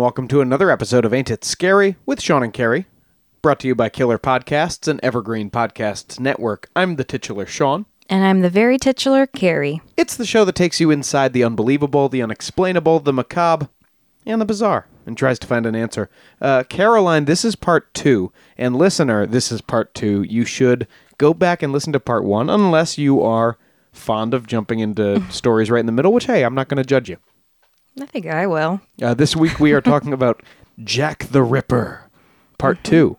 And welcome to another episode of Ain't It Scary with Sean and Carrie, brought to you by Killer Podcasts and Evergreen Podcasts Network. I'm the titular Sean. And I'm the very titular Carrie. It's the show that takes you inside the unbelievable, the unexplainable, the macabre, and the bizarre, and tries to find an answer. Uh, Caroline, this is part two, and listener, this is part two. You should go back and listen to part one, unless you are fond of jumping into stories right in the middle. Which, hey, I'm not going to judge you. I think I will. Uh, this week we are talking about Jack the Ripper, part two.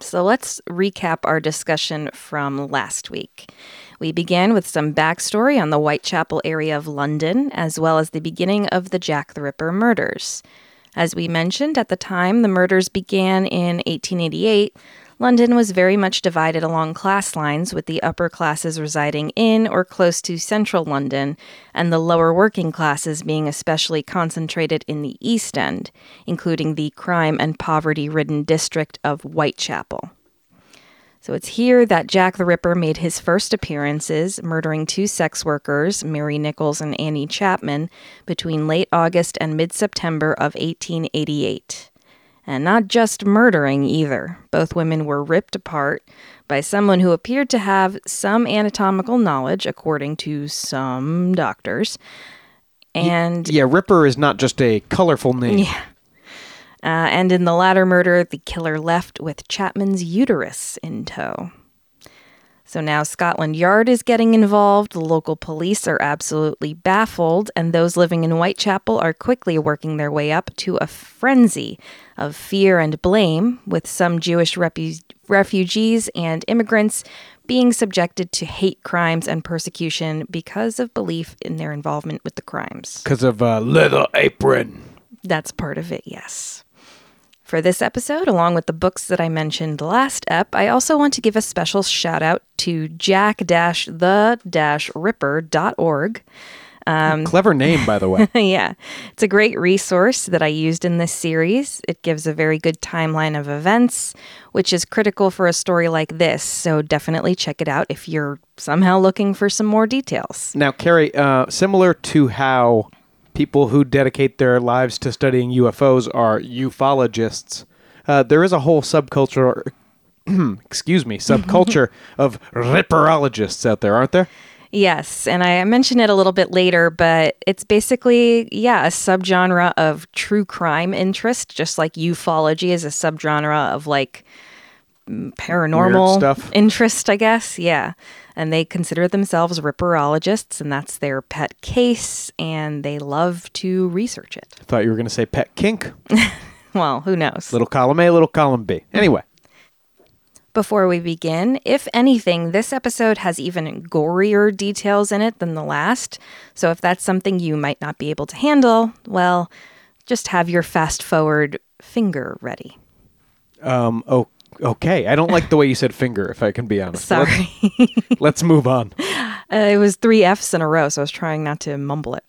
So let's recap our discussion from last week. We began with some backstory on the Whitechapel area of London, as well as the beginning of the Jack the Ripper murders. As we mentioned, at the time the murders began in 1888, London was very much divided along class lines, with the upper classes residing in or close to central London, and the lower working classes being especially concentrated in the East End, including the crime and poverty ridden district of Whitechapel. So it's here that Jack the Ripper made his first appearances, murdering two sex workers, Mary Nichols and Annie Chapman, between late August and mid September of 1888. And not just murdering either. Both women were ripped apart by someone who appeared to have some anatomical knowledge, according to some doctors. And Yeah, Ripper is not just a colorful name. yeah. Uh, and in the latter murder, the killer left with Chapman's uterus in tow. So now Scotland Yard is getting involved. The local police are absolutely baffled, and those living in Whitechapel are quickly working their way up to a frenzy of fear and blame, with some Jewish repu- refugees and immigrants being subjected to hate crimes and persecution because of belief in their involvement with the crimes. Because of uh, leather apron. That's part of it, yes. For this episode, along with the books that I mentioned last ep, I also want to give a special shout out to jack-the-ripper.org. Clever name, by the way. yeah, it's a great resource that I used in this series. It gives a very good timeline of events, which is critical for a story like this. So definitely check it out if you're somehow looking for some more details. now, Carrie, uh, similar to how people who dedicate their lives to studying UFOs are ufologists, uh, there is a whole subculture, excuse me, subculture of ripperologists out there, aren't there? Yes, and I mentioned it a little bit later, but it's basically, yeah, a subgenre of true crime interest, just like ufology is a subgenre of like mm, paranormal stuff. interest, I guess. Yeah. And they consider themselves ripperologists, and that's their pet case, and they love to research it. I thought you were going to say pet kink. Well, who knows? Little column A, little column B. Anyway, Before we begin, if anything, this episode has even gorier details in it than the last. So if that's something you might not be able to handle, well, just have your fast forward finger ready. um, oh, okay. I don't like the way you said finger, if I can be honest. Sorry. Let's, let's move on. Uh, it was three F's in a row, so I was trying not to mumble it.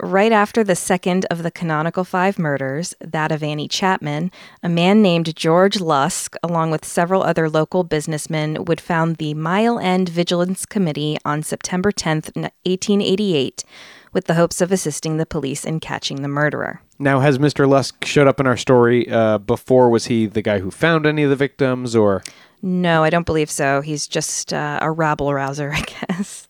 Right after the second of the canonical five murders, that of Annie Chapman, a man named George Lusk, along with several other local businessmen, would found the Mile End Vigilance Committee on September 10th, 1888, with the hopes of assisting the police in catching the murderer. Now, has Mr. Lusk showed up in our story uh, before? Was he the guy who found any of the victims, or No, I don't believe so. He's just uh, a rabble rouser, I guess.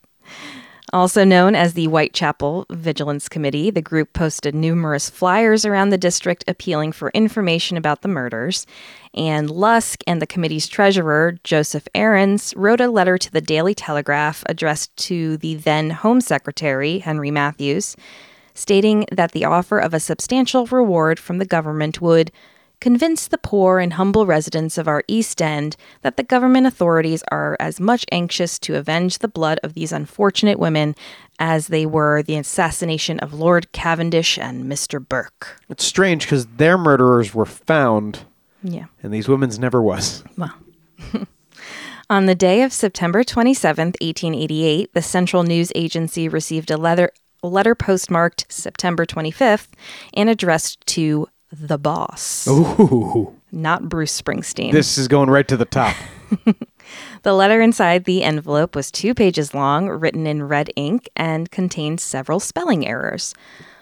Also known as the Whitechapel Vigilance Committee, the group posted numerous flyers around the district appealing for information about the murders. And Lusk and the committee's treasurer, Joseph Aarons, wrote a letter to the Daily Telegraph addressed to the then Home Secretary, Henry Matthews, stating that the offer of a substantial reward from the government would convince the poor and humble residents of our East End that the government authorities are as much anxious to avenge the blood of these unfortunate women as they were the assassination of Lord Cavendish and Mr. Burke. it's strange because their murderers were found, Yeah. and these women's never was. Well. On the day of September 27th, 1888, the Central News Agency received a letter, a letter postmarked September 25th and addressed to the boss, Ooh, not Bruce Springsteen. this is going right to the top. The letter inside the envelope was two pages long, written in red ink, and contained several spelling errors.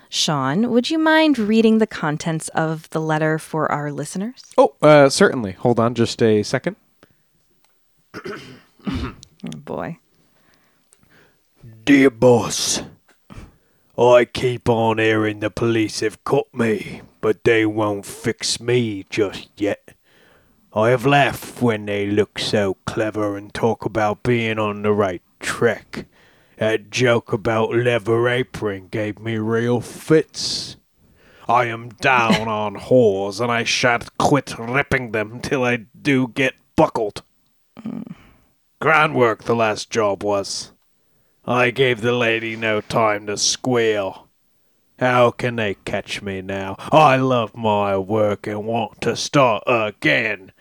Sean, would you mind reading the contents of the letter for our listeners? Oh, uh, certainly. Hold on just a second. Oh, boy. Dear boss, I keep on hearing the police have caught me, but they won't fix me just yet. I have laughed when they look so clever and talk about being on the right track. That joke about leather apron gave me real fits. I am down on whores, and I shan't quit ripping them till I do get buckled. Grand work the last job was. I gave the lady no time to squeal. How can they catch me now? I love my work and want to start again.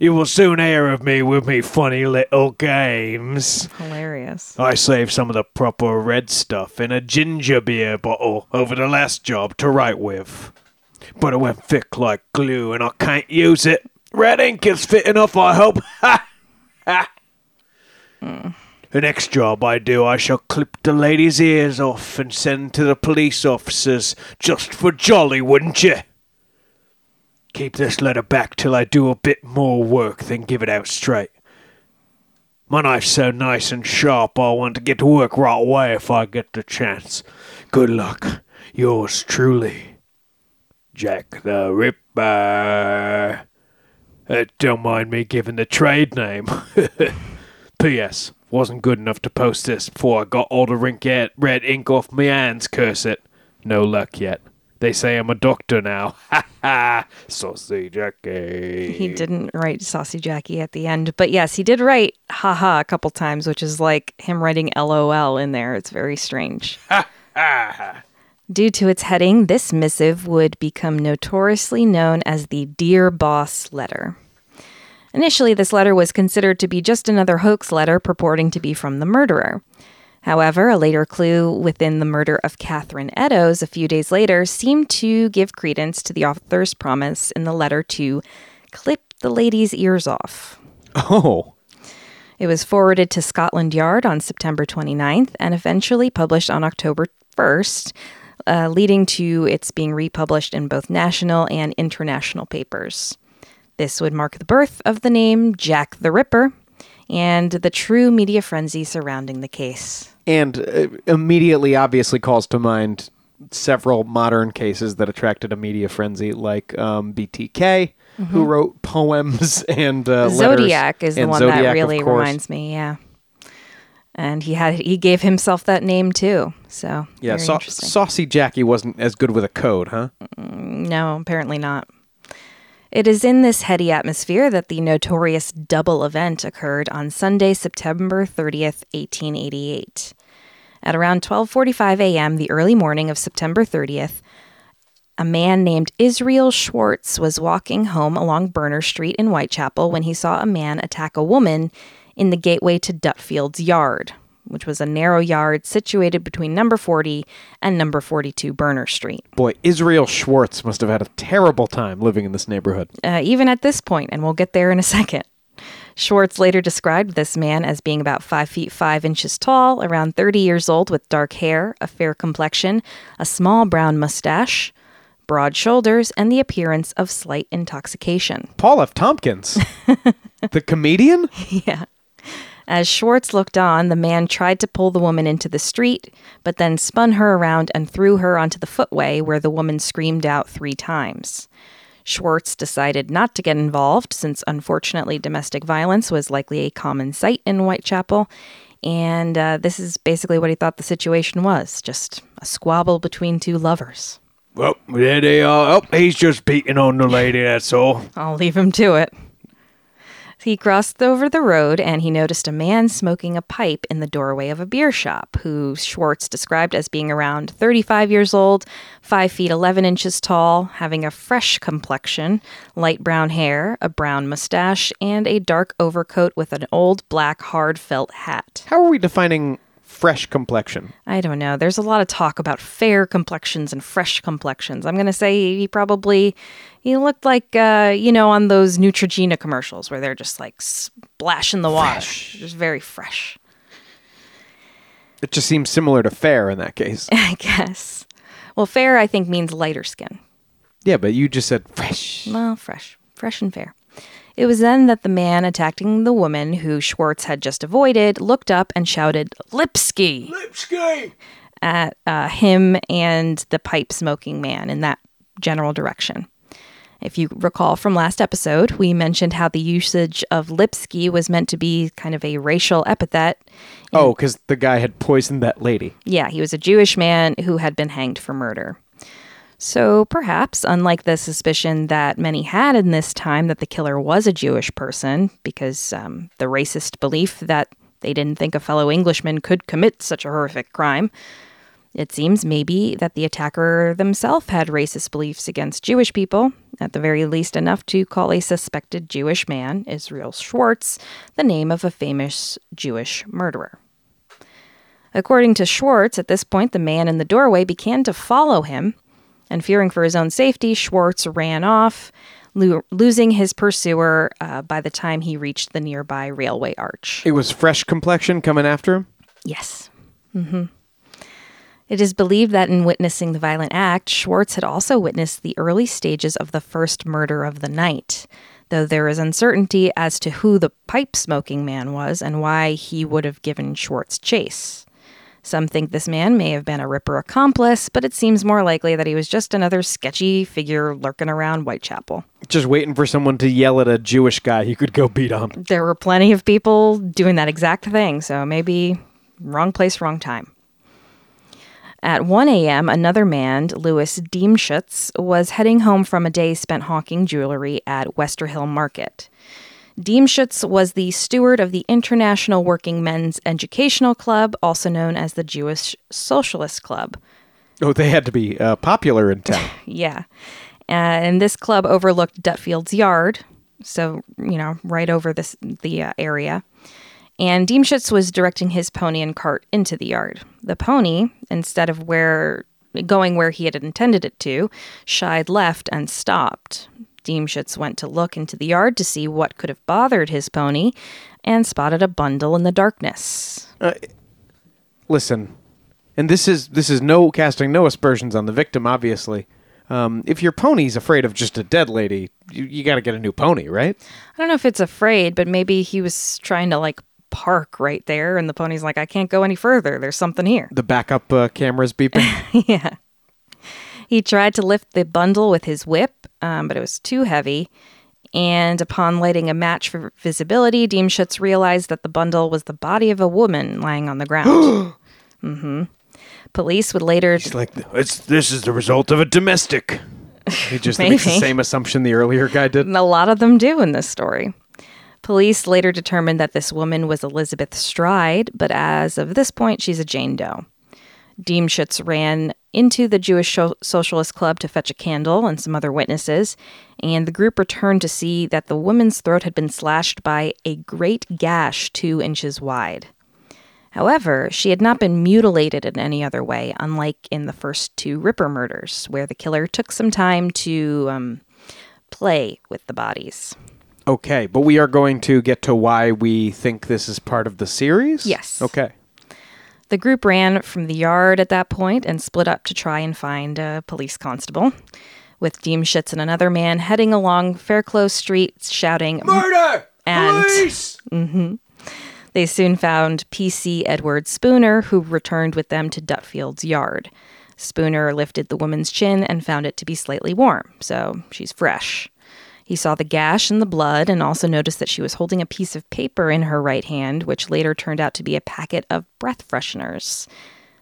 You will soon hear of me with me funny little games. Hilarious. I saved some of the proper red stuff in a ginger beer bottle over the last job to write with. But it went thick like glue and I can't use it. Red ink is fit enough, I hope. Ha! Ha! Mm. The next job I do, I shall clip the lady's ears off and send to the police officers just for jolly, wouldn't you? Keep this letter back till I do a bit more work, then give it out straight. My knife's so nice and sharp, I want to get to work right away if I get the chance. Good luck. Yours truly, Jack the Ripper. Uh, don't mind me giving the trade name. P.S. Wasn't good enough to post this before I got all the rink red ink off my hands, curse it. No luck yet. They say I'm a doctor now. Ha ha! Saucy Jackie. He didn't write Saucy Jackie at the end, but yes, he did write ha ha a couple times, which is like him writing LOL in there. It's very strange. Ha ha! Due to its heading, this missive would become notoriously known as the Dear Boss letter. Initially, this letter was considered to be just another hoax letter purporting to be from the murderer. However, a later clue within the murder of Catherine Eddowes a few days later seemed to give credence to the author's promise in the letter to clip the lady's ears off. Oh, It was forwarded to Scotland Yard on September 29th and eventually published on October 1st, uh, leading to its being republished in both national and international papers. This would mark the birth of the name Jack the Ripper and the true media frenzy surrounding the case. and uh, immediately, obviously, calls to mind several modern cases that attracted a media frenzy, like um, BTK, who wrote poems and uh, letters. Zodiac is the and one Zodiac, that really reminds me, yeah. And he had he gave himself that name too. So Yeah, Sau- Saucy Jackie wasn't as good with a code, huh? No, apparently not. It is in this heady atmosphere that the notorious double event occurred on Sunday, September 30th, 1888. At around 12:45 a.m., the early morning of September 30th, a man named Israel Schwartz was walking home along Berner Street in Whitechapel when he saw a man attack a woman in the gateway to Dutfield's yard, which was a narrow yard situated between number 40 and number 42 Berner Street. Boy, Israel Schwartz must have had a terrible time living in this neighborhood. uh, even at this point, and we'll get there in a second. Schwartz later described this man as being about five feet five inches tall, around 30 years old, with dark hair, a fair complexion, a small brown mustache, broad shoulders, and the appearance of slight intoxication. Paul F. Tompkins, the comedian? yeah. As Schwartz looked on, the man tried to pull the woman into the street, but then spun her around and threw her onto the footway where the woman screamed out three times. Schwartz decided not to get involved since, unfortunately, domestic violence was likely a common sight in Whitechapel. And uh, this is basically what he thought the situation was just a squabble between two lovers. Well, there they are. Oh, he's just beating on the lady, that's all. I'll leave him to it. He crossed over the road and he noticed a man smoking a pipe in the doorway of a beer shop, who Schwartz described as being around 35 years old, 5 feet 11 inches tall, having a fresh complexion, light brown hair, a brown mustache, and a dark overcoat with an old black hard felt hat. How are we defining fresh complexion? I don't know. There's a lot of talk about fair complexions and fresh complexions. I'm going to say he probably he looked like uh, you know on those Neutrogena commercials where they're just like splashing the water, just very fresh. It just seems similar to fair in that case. I guess. Well, fair, I think, means lighter skin. Yeah, but you just said fresh. Well, fresh, fresh and fair. It was then that the man attacking the woman who Schwartz had just avoided looked up and shouted, Lipsky! Lipsky! at uh, him and the pipe smoking man in that general direction. If you recall from last episode, we mentioned how the usage of Lipsky was meant to be kind of a racial epithet. Oh, because the guy had poisoned that lady. Yeah, he was a Jewish man who had been hanged for murder. So perhaps, unlike the suspicion that many had in this time that the killer was a Jewish person, because um, the racist belief that they didn't think a fellow Englishman could commit such a horrific crime, it seems maybe that the attacker themselves had racist beliefs against Jewish people, at the very least enough to call a suspected Jewish man, Israel Schwartz, the name of a famous Jewish murderer. According to Schwartz, at this point, the man in the doorway began to follow him, and fearing for his own safety, Schwartz ran off, lo- losing his pursuer uh, by the time he reached the nearby railway arch. It was fresh complexion coming after him. Yes. hmm It is believed that in witnessing the violent act, Schwartz had also witnessed the early stages of the first murder of the night, though there is uncertainty as to who the pipe smoking man was and why he would have given Schwartz chase. Some think this man may have been a Ripper accomplice, but it seems more likely that he was just another sketchy figure lurking around Whitechapel. Just waiting for someone to yell at a Jewish guy he could go beat on. There were plenty of people doing that exact thing, so maybe wrong place, wrong time. At 1 a.m., another man, Louis Diemschutz, was heading home from a day spent hawking jewelry at Westow Hill Market. Diemschutz was the steward of the International Working Men's Educational Club, also known as the Jewish Socialist Club. Oh, they had to be uh, popular in town. Yeah. And this club overlooked Dutfield's yard, so, you know, right over this the uh, area. And Diemschutz was directing his pony and cart into the yard. The pony, instead of where going where he had intended it to, shied left and stopped. Diemschutz went to look into the yard to see what could have bothered his pony and spotted a bundle in the darkness. Listen, and this is this is no casting no aspersions on the victim. Obviously, um, if your pony's afraid of just a dead lady, you, you got to get a new pony, right? I don't know if it's afraid, but maybe he was trying to like park right there and the pony's like I can't go any further. There's something here. The backup uh, camera's beeping. yeah. He tried to lift the bundle with his whip, um, but it was too heavy. And upon lighting a match for visibility, Diemschutz realized that the bundle was the body of a woman lying on the ground. mm-hmm. Police would later. It's like, it's, this is the result of a domestic. he just makes the same assumption the earlier guy did. And a lot of them do in this story. Police later determined that this woman was Elizabeth Stride, but as of this point, she's a Jane Doe. Diemschutz ran into the Jewish Socialist Club to fetch a candle and some other witnesses, and the group returned to see that the woman's throat had been slashed by a great gash two inches wide. However, she had not been mutilated in any other way, unlike in the first two Ripper murders, where the killer took some time to um, play with the bodies. Okay, but we are going to get to why we think this is part of the series. Yes. Okay. The group ran from the yard at that point and split up to try and find a police constable, with Diemschutz and another man heading along Fairclough Street shouting, Murder! And- Police! Mm-hmm. They soon found PC Edward Spooner, who returned with them to Dutfield's yard. Spooner lifted the woman's chin and found it to be slightly warm, so she's fresh. He saw the gash and the blood and also noticed that she was holding a piece of paper in her right hand, which later turned out to be a packet of breath fresheners.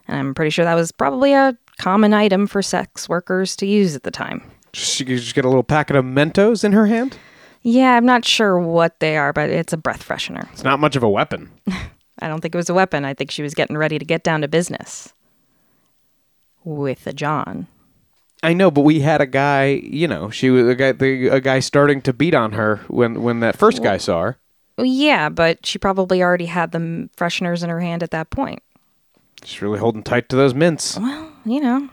And I'm pretty sure that was probably a common item for sex workers to use at the time. She just get a little packet of Mentos in her hand. Yeah, I'm not sure what they are, but it's a breath freshener. It's not much of a weapon. I don't think it was a weapon. I think she was getting ready to get down to business with a John. I know, but we had a guy. You know, she was a guy. The, a guy starting to beat on her when when that first guy saw her. Well, yeah, but she probably already had the fresheners in her hand at that point. She's really holding tight to those mints. Well, you know.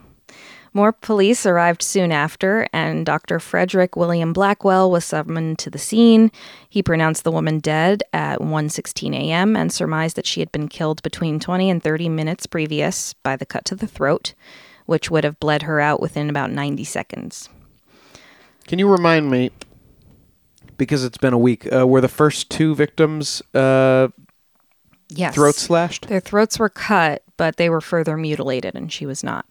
More police arrived soon after, and Dr. Frederick William Blackwell was summoned to the scene. He pronounced the woman dead at 1:16 a.m. and surmised that she had been killed between 20 and 30 minutes previous by the cut to the throat, which would have bled her out within about 90 seconds. Can you remind me, because it's been a week, uh, were the first two victims uh, Yes. throats slashed? Their throats were cut, but they were further mutilated, and she was not.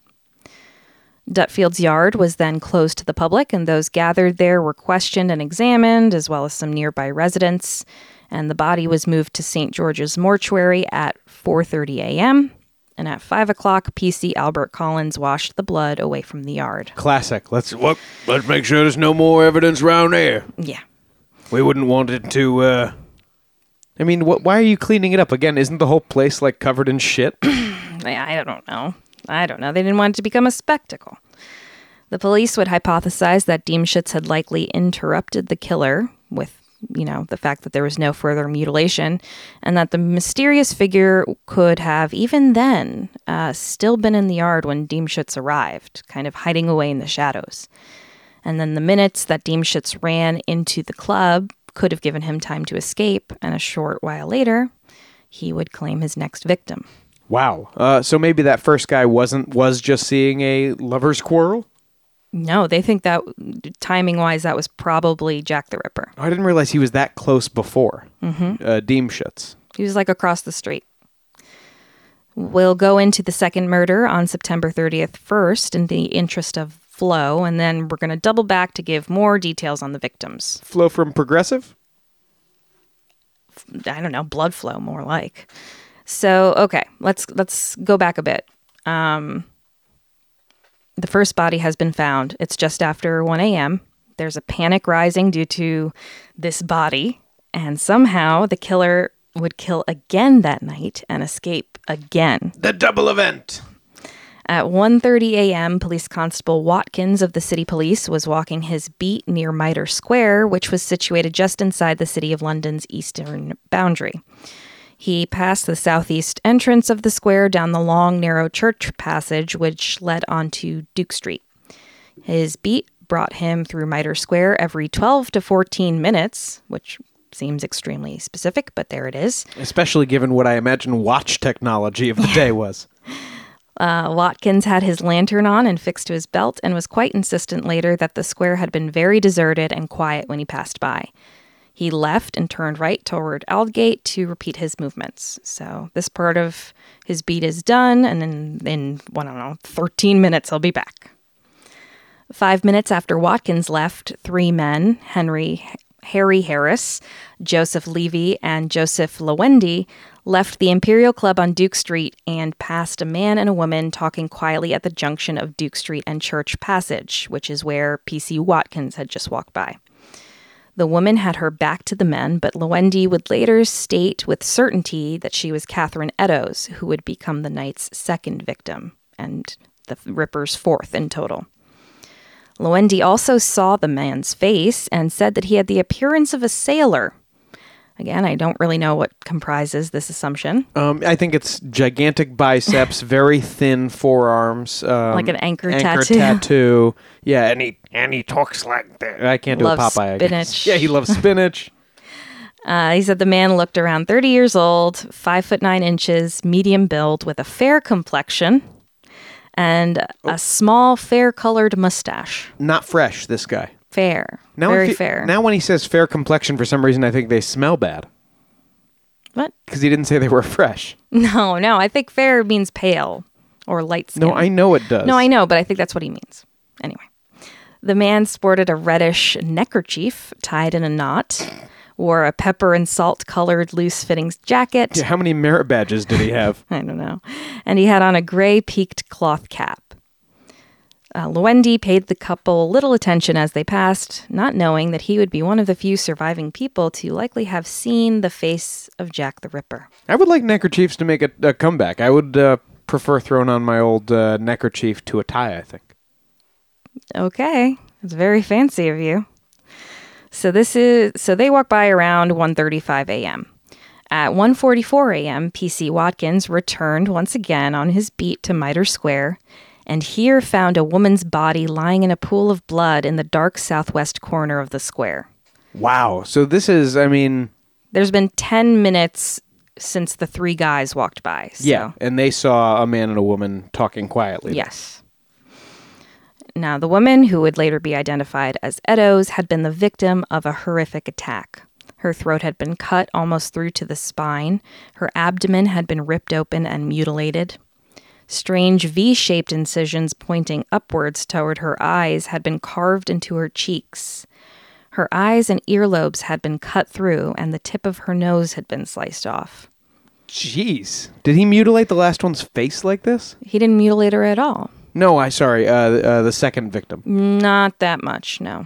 Dutfield's yard was then closed to the public, and those gathered there were questioned and examined, as well as some nearby residents. And the body was moved to St. George's mortuary at 4:30 a.m. And at five o'clock, PC Albert Collins washed the blood away from the yard. Classic. Let's. What? Let's make sure there's no more evidence around here. Yeah, We wouldn't want it to, uh, I mean, what, why are you cleaning it up again? Isn't the whole place like covered in shit? I don't know. I don't know. They didn't want it to become a spectacle. The police would hypothesize that Diemschutz had likely interrupted the killer with, you know, the fact that there was no further mutilation, and that the mysterious figure could have, even then, uh, still been in the yard when Diemschutz arrived, kind of hiding away in the shadows. And then the minutes that Diemschutz ran into the club could have given him time to escape, and a short while later, he would claim his next victim. wow. Uh, so maybe that first guy wasn't was just seeing a lover's quarrel. No, they think that timing wise, that was probably Jack the Ripper. I didn't realize he was that close before. Mm-hmm. Uh. He was like across the street. We'll go into the second murder on September 30th first in the interest of flow, and then we're going to double back to give more details on the victims. Flow from Progressive. I don't know, blood flow more like. So, okay, let's let's go back a bit. Um, the first body has been found. It's just after 1 a.m. There's a panic rising due to this body, and somehow the killer would kill again that night and escape again. the double event. At 1:30 a.m., Police Constable Watkins of the City Police was walking his beat near Mitre Square, which was situated just inside the City of London's eastern boundary. He passed the southeast entrance of the square down the long, narrow church passage which led onto Duke Street. His beat brought him through Mitre Square every 12 to 14 minutes, which seems extremely specific, but there it is. Especially given what I imagine watch technology of the day was. Uh, Watkins had his lantern on and fixed to his belt and was quite insistent later that the square had been very deserted and quiet when he passed by. He left and turned right toward Aldgate to repeat his movements. So this part of his beat is done, and in, in I don't know, 13 minutes he'll be back. Five minutes after Watkins left, three men, Henry Harry Harris, Joseph Levy, and Joseph Lawende, left the Imperial Club on Duke Street and passed a man and a woman talking quietly at the junction of Duke Street and Church Passage, which is where PC Watkins had just walked by. The woman had her back to the men, but Lawende would later state with certainty that she was Catherine Eddowes, who would become the night's second victim and the Ripper's fourth in total. Lawende also saw the man's face and said that he had the appearance of a sailor. Again, I don't really know what comprises this assumption. Um, I think it's gigantic biceps, very thin forearms, um, Like an anchor anchor tattoo. tattoo. Yeah, and And he, and he talks like that. I can't do Loves a Popeye. I guess. spinach. Yeah, he loves spinach. Uh, he said the man looked around 30 years old, five foot nine inches, medium build, with a fair complexion and a small, fair colored mustache. Not fresh. This guy. Fair. Now Very fair. Now when he says fair complexion, for some reason I think they smell bad what? because he didn't say they were fresh. No, no. I think fair means pale or light skin. No, I know it does. No, I know, but I think that's what he means. Anyway, the man sported a reddish neckerchief tied in a knot, wore a pepper and salt colored loose fitting jacket. Yeah, how many merit badges did he have? I don't know. And he had on a gray peaked cloth cap. Uh, Lawende paid the couple little attention as they passed, not knowing that he would be one of the few surviving people to likely have seen the face of Jack the Ripper. I would like neckerchiefs to make a, a comeback. I would uh, prefer throwing on my old uh, neckerchief to a tie. I think. Okay, it's very fancy of you. So this is so they walk by around 1:35 a.m. At 1:44 a.m., PC Watkins returned once again on his beat to Mitre Square, and here found a woman's body lying in a pool of blood in the dark southwest corner of the square. Wow. So this is, I mean, There's been 10 minutes since the three guys walked by. So, yeah, and they saw a man and a woman talking quietly. Yes. Now, the woman, who would later be identified as Eddowes, had been the victim of a horrific attack. Her throat had been cut almost through to the spine. Her abdomen had been ripped open and mutilated. Strange V shaped incisions pointing upwards toward her eyes had been carved into her cheeks. Her eyes and earlobes had been cut through, and the tip of her nose had been sliced off. Jeez. Did he mutilate the last one's face like this? He didn't mutilate her at all. No, I sorry. Uh, uh, the second victim. Not that much, no.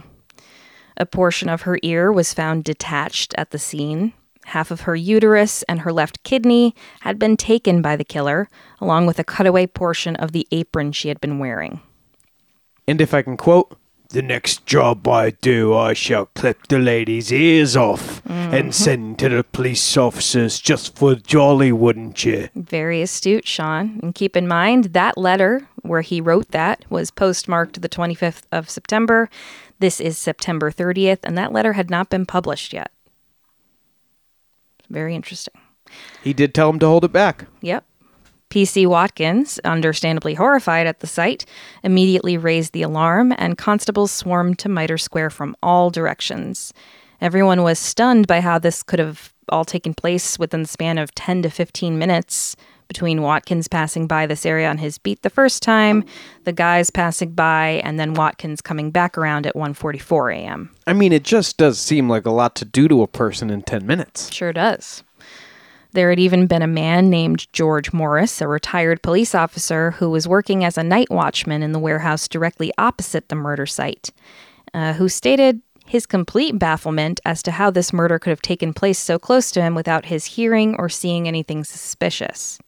A portion of her ear was found detached at the scene. Half of her uterus and her left kidney had been taken by the killer, along with a cutaway portion of the apron she had been wearing. And if I can quote, The next job I do, I shall clip the lady's ears off and mm-hmm. send to the police officers just for jolly, wouldn't you? Very astute, Sean. And keep in mind that letter where he wrote that was postmarked the 25th of September. This is September 30th, and that letter had not been published yet. Very interesting. he did tell him to hold it back. Yep. PC Watkins, understandably horrified at the sight, immediately raised the alarm, and constables swarmed to Mitre Square from all directions. Everyone was stunned by how this could have all taken place within the span of 10 to 15 minutes between Watkins passing by this area on his beat the first time, the guys passing by, and then Watkins coming back around at 1:44 a.m. I mean, it just does seem like a lot to do to a person in 10 minutes. Sure does. There had even been a man named George Morris, a retired police officer who was working as a night watchman in the warehouse directly opposite the murder site, uh, who stated his complete bafflement as to how this murder could have taken place so close to him without his hearing or seeing anything suspicious.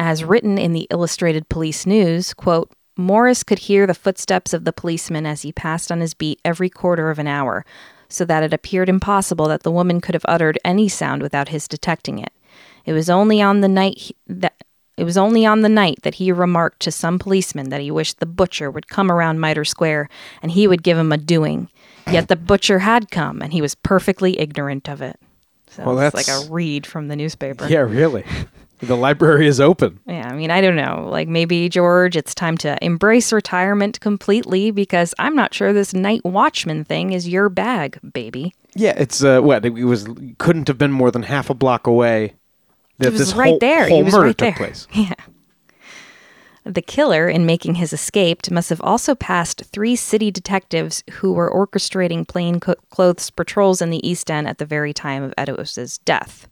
As written in the Illustrated Police News, quote, Morris could hear the footsteps of the policeman as he passed on his beat every quarter of an hour, so that it appeared impossible that the woman could have uttered any sound without his detecting it. It was only on the night he- that it was only on the night that he remarked to some policeman that he wished the butcher would come around Mitre Square and he would give him a doing. Yet the butcher had come and he was perfectly ignorant of it. So Well, it's like a read from the newspaper. Yeah, really. The library is open. Yeah, I mean, I don't know. Like maybe George, it's time to embrace retirement completely because I'm not sure this night watchman thing is your bag, baby. Yeah, it's uh, what it was. Couldn't have been more than half a block away. That this right whole, there. Whole he was murder right there. took place. Yeah. The killer, in making his escape, must have also passed three city detectives who were orchestrating plainclothes patrols in the East End at the very time of Eddowes' death.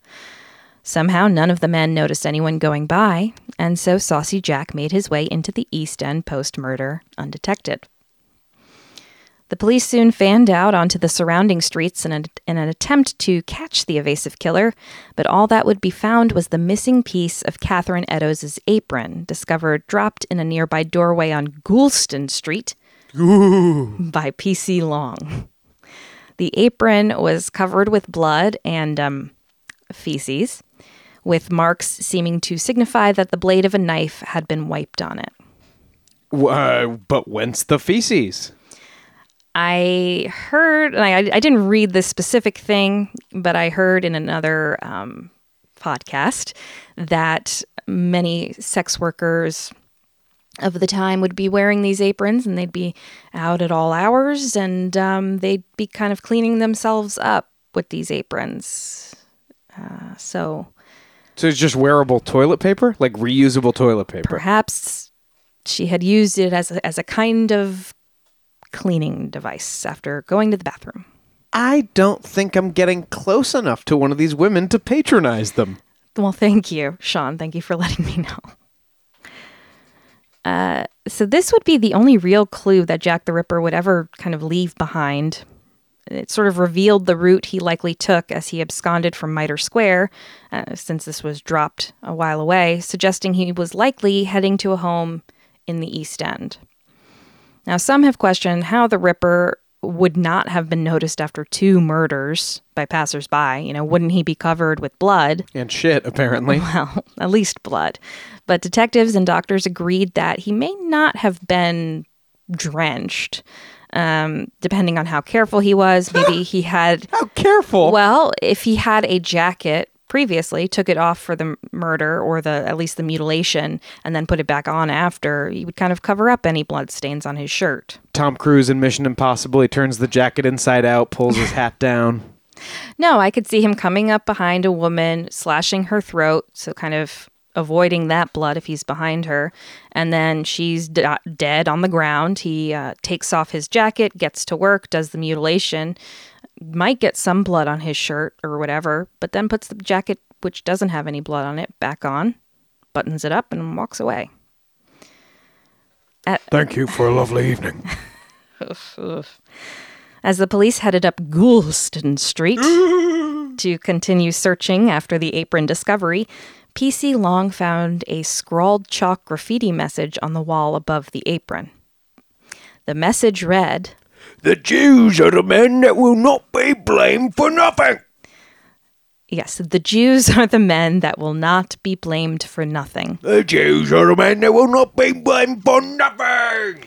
Somehow, none of the men noticed anyone going by, and so Saucy Jack made his way into the East End post murder undetected. The police soon fanned out onto the surrounding streets in, a, in an attempt to catch the evasive killer, but all that would be found was the missing piece of Catherine Eddowes' apron, discovered dropped in a nearby doorway on Goulston Street by P.C. Long. The apron was covered with blood and um, feces, with marks seeming to signify that the blade of a knife had been wiped on it. Uh, but whence the feces? I heard, and I, I didn't read this specific thing, but I heard in another um, podcast that many sex workers of the time would be wearing these aprons and they'd be out at all hours and um, they'd be kind of cleaning themselves up with these aprons. Uh, so So it's just wearable toilet paper, like reusable toilet paper. perhaps she had used it as a, as a kind of cleaning device after going to the bathroom. I don't think I'm getting close enough to one of these women to patronize them. Well, thank you, Sean. Thank you for letting me know. Uh, so this would be the only real clue that Jack the Ripper would ever kind of leave behind. It sort of revealed the route he likely took as he absconded from Mitre Square, uh, since this was dropped a while away, suggesting he was likely heading to a home in the East End. Now, some have questioned how the Ripper would not have been noticed after two murders by passersby. You know, wouldn't he be covered with blood? And shit, apparently. well, at least blood. But detectives and doctors agreed that he may not have been drenched. Um, depending on how careful he was, maybe he had. How careful. Well, if he had a jacket previously, took it off for the murder or the at least the mutilation, and then put it back on after, he would kind of cover up any blood stains on his shirt. Tom Cruise in Mission Impossible, he turns the jacket inside out, pulls his hat down. No, I could see him coming up behind a woman, slashing her throat, so kind of avoiding that blood if he's behind her. And then she's d- dead on the ground. He uh, takes off his jacket, gets to work, does the mutilation, might get some blood on his shirt or whatever, but then puts the jacket, which doesn't have any blood on it, back on, buttons it up, and walks away. Thank you for a lovely evening. As the police headed up Goulston Street to continue searching after the apron discovery, PC Long found a scrawled chalk graffiti message on the wall above the apron. The message read, The Jews are the men that will not be blamed for nothing. Yes, the Jews are the men that will not be blamed for nothing. The Jews are the men that will not be blamed for nothing.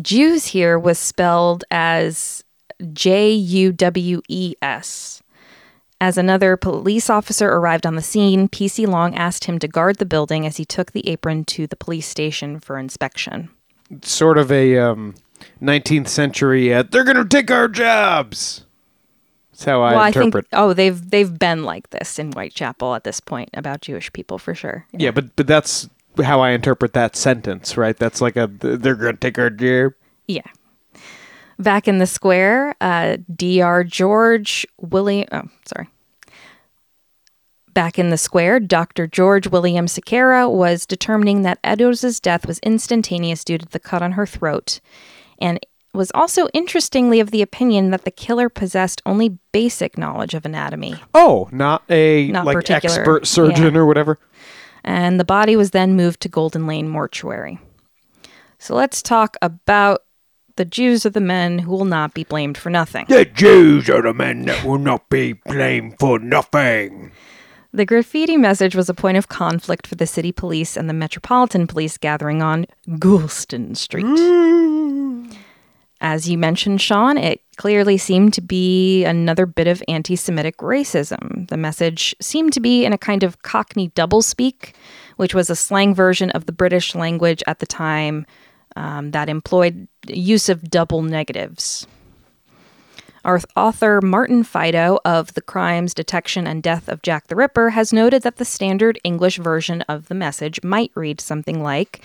Jews here was spelled as J U W E S. As another police officer arrived on the scene, PC Long asked him to guard the building as he took the apron to the police station for inspection. Sort of a um, 19th century, uh, they're going to take our jobs. That's how I well, interpret. I think oh they've they've been like this in Whitechapel at this point about Jewish people for sure. yeah, but but that's how I interpret that sentence, right? That's like a they're going to take our job. Yeah. Back in the square, uh, Dr. George William. Oh, sorry. Back in the square, Dr. George William Sequeira was determining that Eddowes' death was instantaneous due to the cut on her throat, and was also interestingly of the opinion that the killer possessed only basic knowledge of anatomy. Oh, not a Not like particular, expert surgeon yeah. or whatever. and the body was then moved to Golden Lane Mortuary. So let's talk about the Jews are the men who will not be blamed for nothing. The Jews are the men that will not be blamed for nothing. The graffiti message was a point of conflict for the city police and the Metropolitan Police gathering on Goulston Street. As you mentioned, Sean, it clearly seemed to be another bit of anti Semitic racism. The message seemed to be in a kind of Cockney doublespeak, which was a slang version of the British language at the time um, that employed use of double negatives. Our author Martin Fido of The Crimes, Detection, and Death of Jack the Ripper has noted that the standard English version of the message might read something like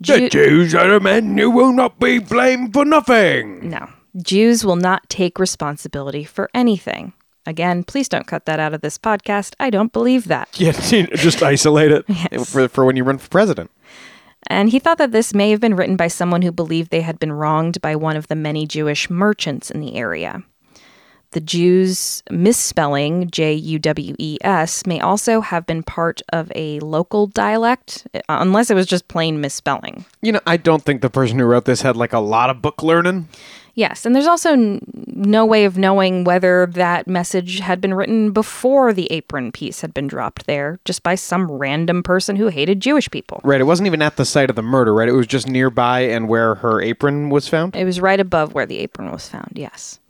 The Jews are the men who will not be blamed for nothing. No, Jews will not take responsibility for anything. Again, please don't cut that out of this podcast. I don't believe that. Yeah, just isolate it Yes. for for when you run for president. And he thought that this may have been written by someone who believed they had been wronged by one of the many Jewish merchants in the area. The Jews' misspelling, J U W E S, may also have been part of a local dialect, uh, unless it was just plain misspelling. You know, I don't think the person who wrote this had like a lot of book learning. Yes, and there's also n- no way of knowing whether that message had been written before the apron piece had been dropped there, just by some random person who hated Jewish people. Right, it wasn't even at the site of the murder, right? It was just nearby and where her apron was found. It was right above where the apron was found, yes.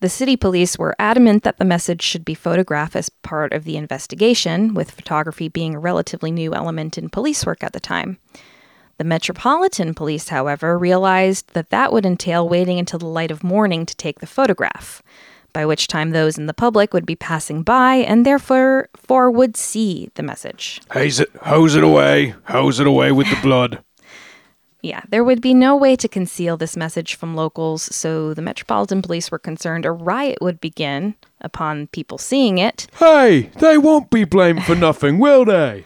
The city police were adamant that the message should be photographed as part of the investigation, with photography being a relatively new element in police work at the time. The Metropolitan Police, however, realized that that would entail waiting until the light of morning to take the photograph, by which time those in the public would be passing by and therefore for would see the message. Haze it, hose it away, hose it away with the blood. Yeah, there would be no way to conceal this message from locals, so the Metropolitan Police were concerned a riot would begin upon people seeing it, Hey, they won't be blamed for nothing, will they?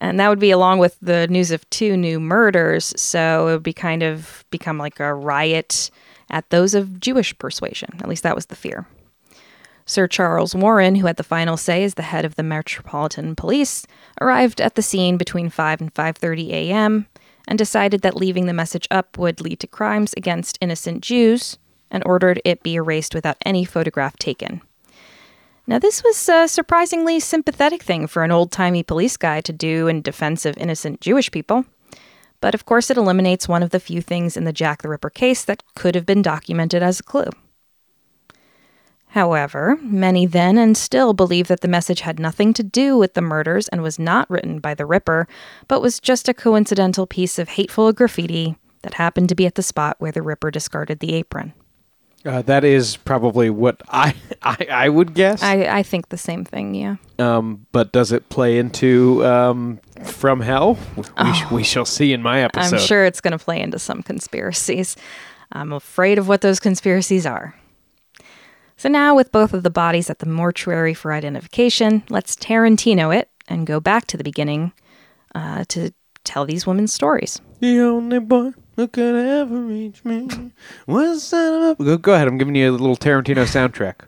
and that would be along with the news of two new murders, so it would be kind of become like a riot at those of Jewish persuasion. At least that was the fear. Sir Charles Warren, who had the final say as the head of the Metropolitan Police, arrived at the scene between 5 and 5:30 a.m. and decided that leaving the message up would lead to crimes against innocent Jews and ordered it be erased without any photograph taken. Now, this was a surprisingly sympathetic thing for an old timey police guy to do in defense of innocent Jewish people. But of course, it eliminates one of the few things in the Jack the Ripper case that could have been documented as a clue. However, many then and still believe that the message had nothing to do with the murders and was not written by the Ripper, but was just a coincidental piece of hateful graffiti that happened to be at the spot where the Ripper discarded the apron. Uh, that is probably what I I, I would guess. I, I think the same thing, yeah. um, but does it play into um, From Hell? We, sh- we shall see in my episode. I'm sure it's going to play into some conspiracies. I'm afraid of what those conspiracies are. So now, with both of the bodies at the mortuary for identification, let's Tarantino it and go back to the beginning uh, to tell these women's stories. The only boy who could ever reach me was son of a... Go, go ahead. I'm giving you a little Tarantino soundtrack.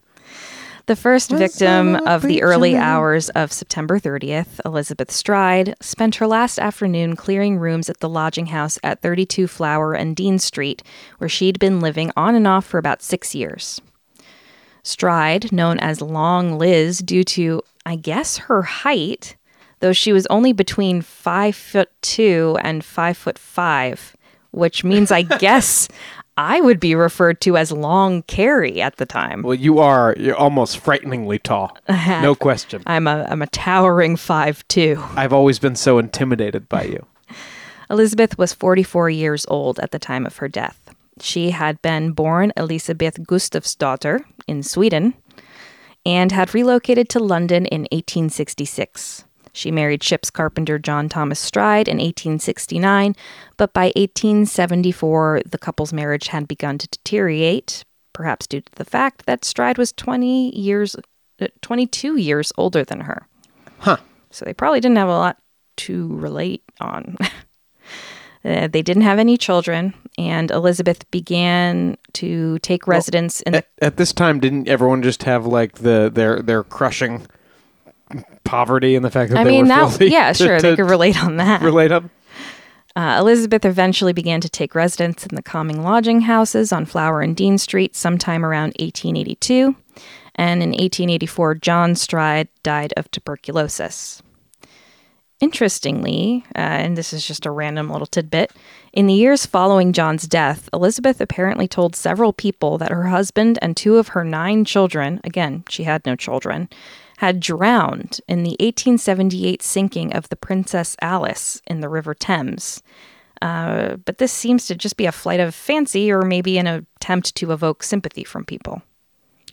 The first victim of the early hours of September 30th, Elizabeth Stride, spent her last afternoon clearing rooms at the lodging house at 32 Flower and Dean Street, where she'd been living on and off for about six years. Stride, known as Long Liz due to, I guess, her height, though she was only between five foot two and five foot five, which means I guess I would be referred to as Long Carrie at the time. Well, you are. You're almost frighteningly tall. no question. I'm a I'm a towering five two. I've always been so intimidated by you. Elizabeth was 44 years old at the time of her death. She had been born Elisabeth Gustafsdotter in Sweden and had relocated to London in 1866. She married ship's carpenter John Thomas Stride in 1869, but by 1874 the couple's marriage had begun to deteriorate, perhaps due to the fact that Stride was 20 years uh, 22 years older than her. Huh. So they probably didn't have a lot to relate on. Uh, they didn't have any children, and Elizabeth began to take residence in the. At, at this time, didn't everyone just have like the their their crushing poverty and the fact that I they mean, were that filthy yeah, to- sure, to they could relate on that. relate on? Uh, Elizabeth eventually began to take residence in the calming lodging houses on Flower and Dean Street sometime around 1882, and in 1884, John Stride died of tuberculosis. Interestingly, uh, and this is just a random little tidbit, in the years following John's death, Elizabeth apparently told several people that her husband and two of her nine children, again, she had no children, had drowned in the 1878 sinking of the Princess Alice in the River Thames. Uh, but this seems to just be a flight of fancy or maybe an attempt to evoke sympathy from people.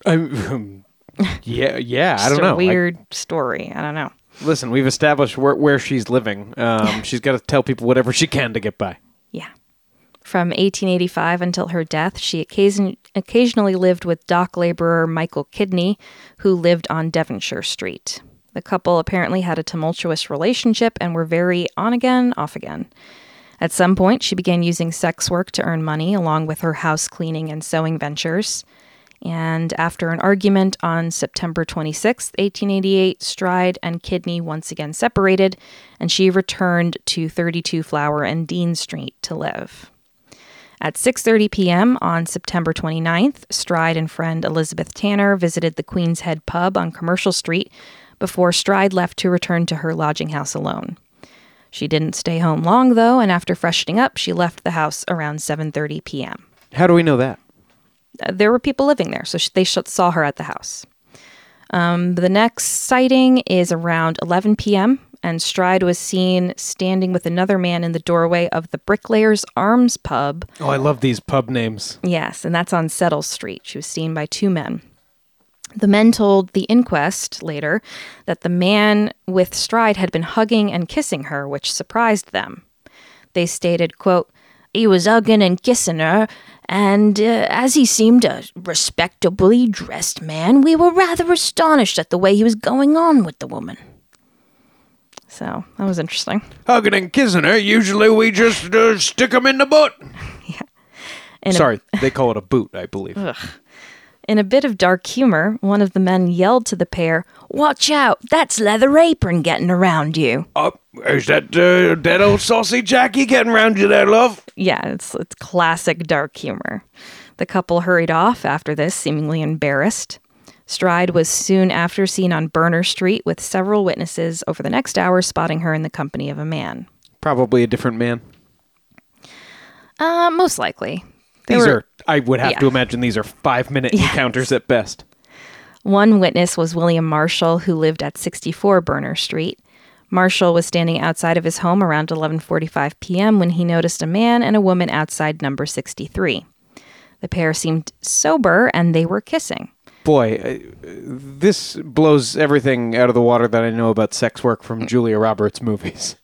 I'm, yeah, yeah. I don't know. a I- weird story. I don't know. Listen, we've established where where she's living. Um, she's got to tell people whatever she can to get by. Yeah. From 1885 until her death, she occasion- occasionally lived with dock laborer Michael Kidney, who lived on Devonshire Street. The couple apparently had a tumultuous relationship and were very on again, off again. At some point, she began using sex work to earn money along with her house cleaning and sewing ventures. And after an argument on September 26, 1888, Stride and Kidney once again separated, and she returned to 32 Flower and Dean Street to live. At 6:30 p.m. on September 29th, Stride and friend Elizabeth Tanner visited the Queen's Head pub on Commercial Street before Stride left to return to her lodging house alone. She didn't stay home long though, and after freshening up, she left the house around 7:30 p.m. How do we know that? There were people living there, so they saw her at the house. Um, the next sighting is around 11 p.m., and Stride was seen standing with another man in the doorway of the Bricklayers Arms pub. Oh, I love these pub names. Yes, and that's on Settle Street. She was seen by two men. The men told the inquest later that the man with Stride had been hugging and kissing her, which surprised them. They stated, quote, he was hugging and kissing her, and uh, as he seemed a respectably dressed man, we were rather astonished at the way he was going on with the woman. So that was interesting. Hugging and kissing her, usually we just uh, stick 'em in the butt. And a- Sorry, they call it a boot, I believe. In a bit of dark humor, one of the men yelled to the pair, Watch out, that's Leather Apron getting around you. Oh, is that uh, that old saucy Jackie getting round you there, love? Yeah, it's, it's classic dark humor. The couple hurried off after this, seemingly embarrassed. Stride was soon after seen on Berner Street with several witnesses over the next hour spotting her in the company of a man. Probably a different man. Uh, most likely. These were- are, I would have yeah. to imagine, these are five minute encounters at best. One witness was William Marshall, who lived at 64 Berner Street. Marshall was standing outside of his home around 11:45 p.m. when he noticed a man and a woman outside number 63. The pair seemed sober and they were kissing. Boy, uh, this blows everything out of the water that I know about sex work from Julia Roberts movies.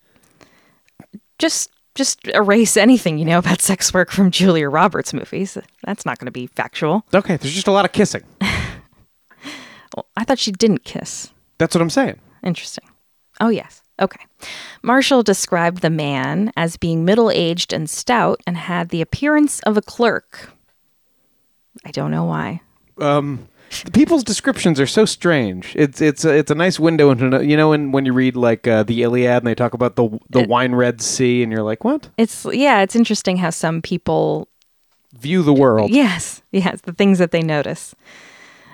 Just just erase anything you know about sex work from Julia Roberts movies. That's not going to be factual. Okay, there's just a lot of kissing. Well, I thought she didn't kiss. That's what I'm saying. Interesting. Oh, yes. Okay. Marshall described the man as being middle aged and stout and had the appearance of a clerk. I don't know why. Um, people's descriptions are so strange. It's it's a, it's a nice window into you know when when you read like uh, the Iliad and they talk about the the wine red sea and you're like what It's, yeah, it's interesting how some people view the world. Yes, yes, the things that they notice.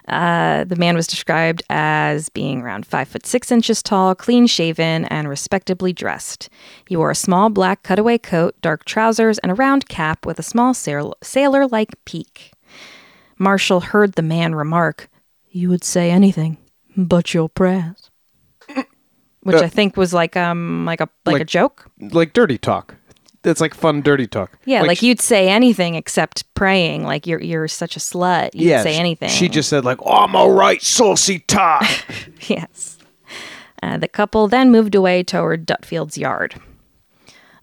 Uh, the man was described as being around five foot six inches tall, clean shaven, and respectably dressed. He wore a small black cutaway coat, dark trousers, and a round cap with a small sailor like peak. Marshall heard the man remark, You would say anything but your prayers. Which Uh, I think was like um like a like, a joke. Like dirty talk. It's like fun dirty talk. Yeah, like, you'd say anything except praying. Like you're you're such a slut. You'd yeah, say anything. She just said like, I'm a right saucy tot. Yes. Uh, the couple then moved away toward Dutfield's yard.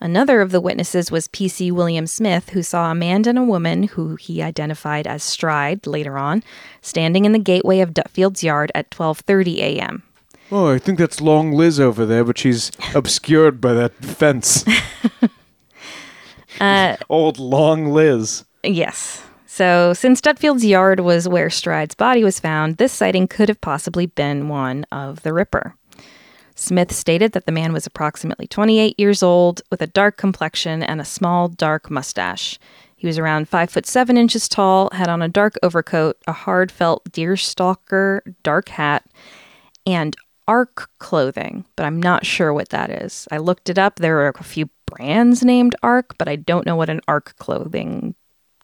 Another of the witnesses was P.C. William Smith, who saw a man and a woman, who he identified as Stride later on, standing in the gateway of Dutfield's yard at 12:30 a.m. oh, I think that's Long Liz over there, but she's obscured by that fence. Uh, Old Long Liz. Yes. So, since Dutfield's yard was where Stride's body was found, this sighting could have possibly been one of the Ripper. Smith stated that the man was approximately 28 years old with a dark complexion and a small dark mustache. He was around 5 foot 7 inches tall, had on a dark overcoat, a hard felt deerstalker dark hat, and arc clothing, but I'm not sure what that is. I looked it up. There are a few brands named Arc, but I don't know what an arc clothing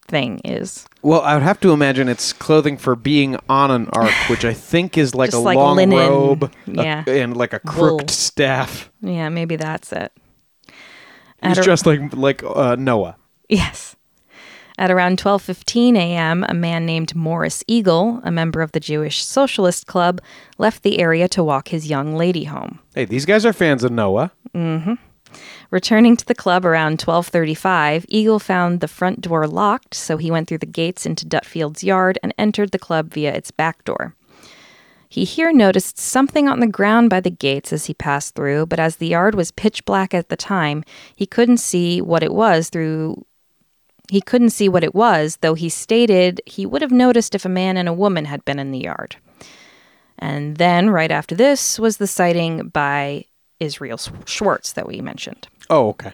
thing is. Well, I would have to imagine it's clothing for being on an ark, which I think is like Just a like long linen. robe a- Yeah. and like a Wool. crooked staff. Yeah, maybe that's it. He's At a- dressed like like uh, Noah. Yes. At around 12:15 a.m., a man named Morris Eagle, a member of the Jewish Socialist Club, left the area to walk his young lady home. Hey, these guys are fans of Noah. Returning to the club around 12:35, Eagle found the front door locked, so he went through the gates into Dutfield's yard and entered the club via its back door. He here noticed something on the ground by the gates as he passed through, but as the yard was pitch black at the time, he couldn't see what it was through he couldn't see what it was, though he stated he would have noticed if a man and a woman had been in the yard. And then right after this was the sighting by Israel Schwartz that we mentioned. Oh, okay.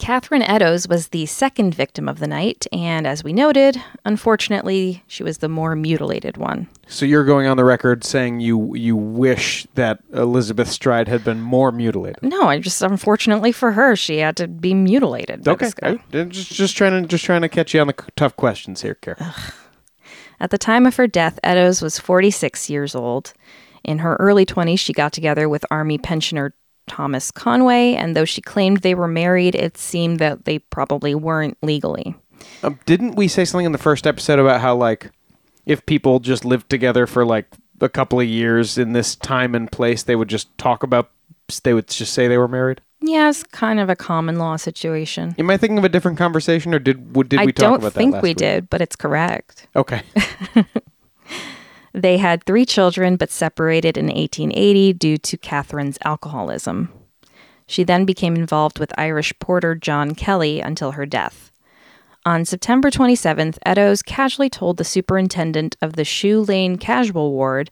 Catherine Eddowes was the second victim of the night, and as we noted, unfortunately, she was the more mutilated one. So you're going on the record saying you you wish that Elizabeth Stride had been more mutilated. No, I just unfortunately for her, she had to be mutilated. Okay. Just just trying to just trying to catch you on the c- tough questions here, Kara. At the time of her death, Eddowes was 46 years old. In her early 20s, she got together with Army pensioner Thomas Conway, and though she claimed they were married, it seemed that they probably weren't legally. Um, didn't we say something in the first episode about how like if people just lived together for like a couple of years in this time and place, they would just talk about they would just say they were married? Yeah, it's kind of a common law situation. Am I thinking of a different conversation, or did did I we talk don't about think we week? did, but it's correct. Okay. They had three children, but separated in 1880 due to Catherine's alcoholism. She then became involved with Irish porter John Kelly until her death. On September 27th, Eddowes casually told the superintendent of the Shoe Lane Casual Ward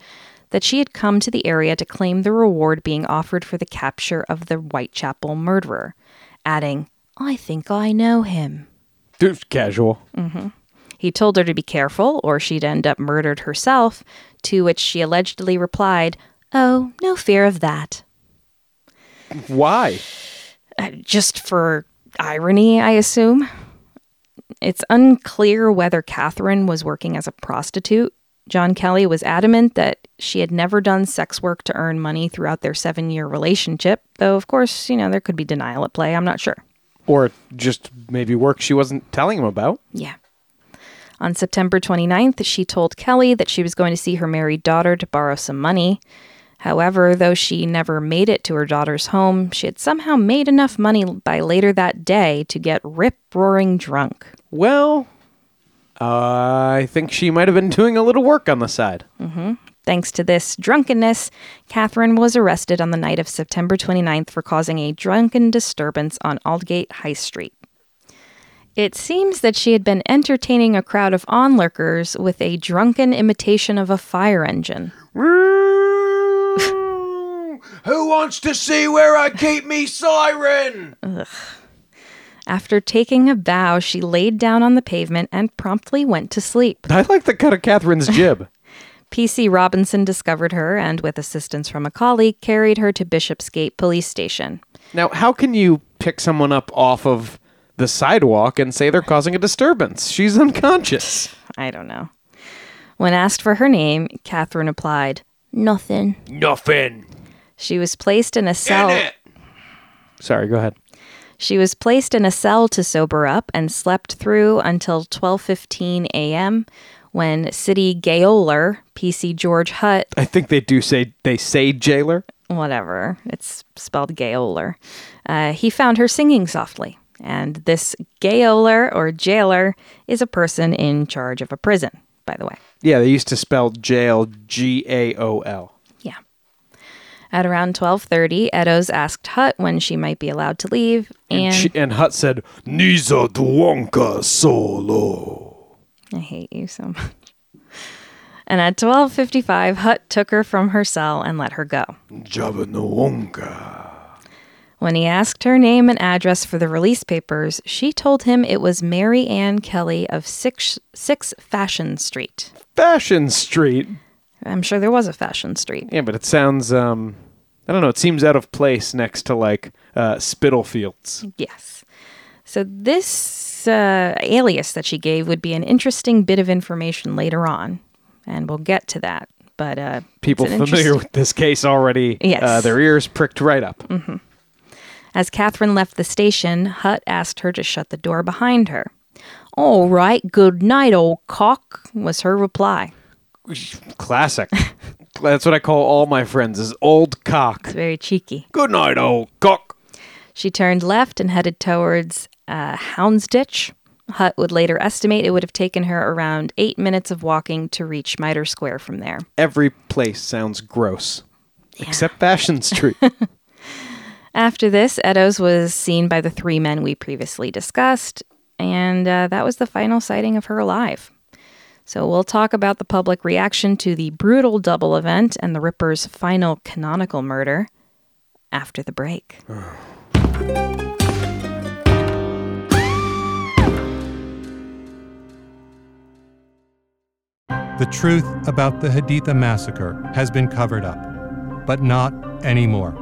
that she had come to the area to claim the reward being offered for the capture of the Whitechapel murderer, adding, I think I know him. Dude, casual. Mm-hmm. He told her to be careful or she'd end up murdered herself, to which she allegedly replied, Oh, no fear of that. Why? Uh, just for irony, I assume. It's unclear whether Catherine was working as a prostitute John Kelly was adamant that she had never done sex work to earn money throughout their seven year relationship, though, of course, you know, there could be denial at play. I'm not sure. Or just maybe work she wasn't telling him about. Yeah. On September 29th, she told Kelly that she was going to see her married daughter to borrow some money. However, though she never made it to her daughter's home, she had somehow made enough money by later that day to get rip roaring drunk. Well, I think she might have been doing a little work on the side. Mm-hmm. Thanks to this drunkenness, Catherine was arrested on the night of September 29th for causing a drunken disturbance on Aldgate High Street. It seems that she had been entertaining a crowd of onlookers with a drunken imitation of a fire engine. Who wants to see where I keep me siren? After taking a bow, she laid down on the pavement and promptly went to sleep. I like the cut of Catherine's jib. PC Robinson discovered her and, with assistance from a colleague, carried her to Bishopsgate Police Station. now, how can you pick someone up off of the sidewalk and say they're causing a disturbance? She's unconscious. I don't know. When asked for her name, Catherine replied, Nothing. Nothing. She was placed in a cell. In it. Sorry, go ahead. She was placed in a cell to sober up and slept through until 12:15 a.m. when city gaoler PC George Hutt, I think they do say they say jailer. whatever, it's spelled gaoler. Uh, he found her singing softly, and this gaoler or jailer is a person in charge of a prison, by the way. Yeah, they used to spell jail G A O L. Yeah. At around 12:30, Eddowes asked Hutt when she might be allowed to leave, and She- And Hutt said, Nisa Duonka solo. I hate you so much. And at 12:55, Hutt took her from her cell and let her go. Wonka. When he asked her name and address for the release papers, she told him it was Mary Ann Kelly of 6, 6 Fashion Street. Fashion Street. I'm sure there was a Fashion Street. Yeah, but it sounds, um, I don't know, it seems out of place next to like uh, Spitalfields. Yes. So this uh, alias that she gave would be an interesting bit of information later on, and we'll get to that. But uh, People familiar with this case already, Yes. uh, their ears pricked right up. As Catherine left the station, Hutt asked her to shut the door behind her. All right, good night, old cock, was her reply. Classic. That's what I call all my friends is old cock. It's very cheeky. Good night, old cock. She turned left and headed towards uh, Houndsditch. Hutt would later estimate it would have taken her around eight minutes of walking to reach Mitre Square from there. Every place sounds gross. Except Fashion Street. After this, Eddowes was seen by the three men we previously discussed, and uh, that was the final sighting of her alive. So we'll talk about the public reaction to the brutal double event and the Ripper's final canonical murder after the break. The truth about the Haditha massacre has been covered up, but not anymore.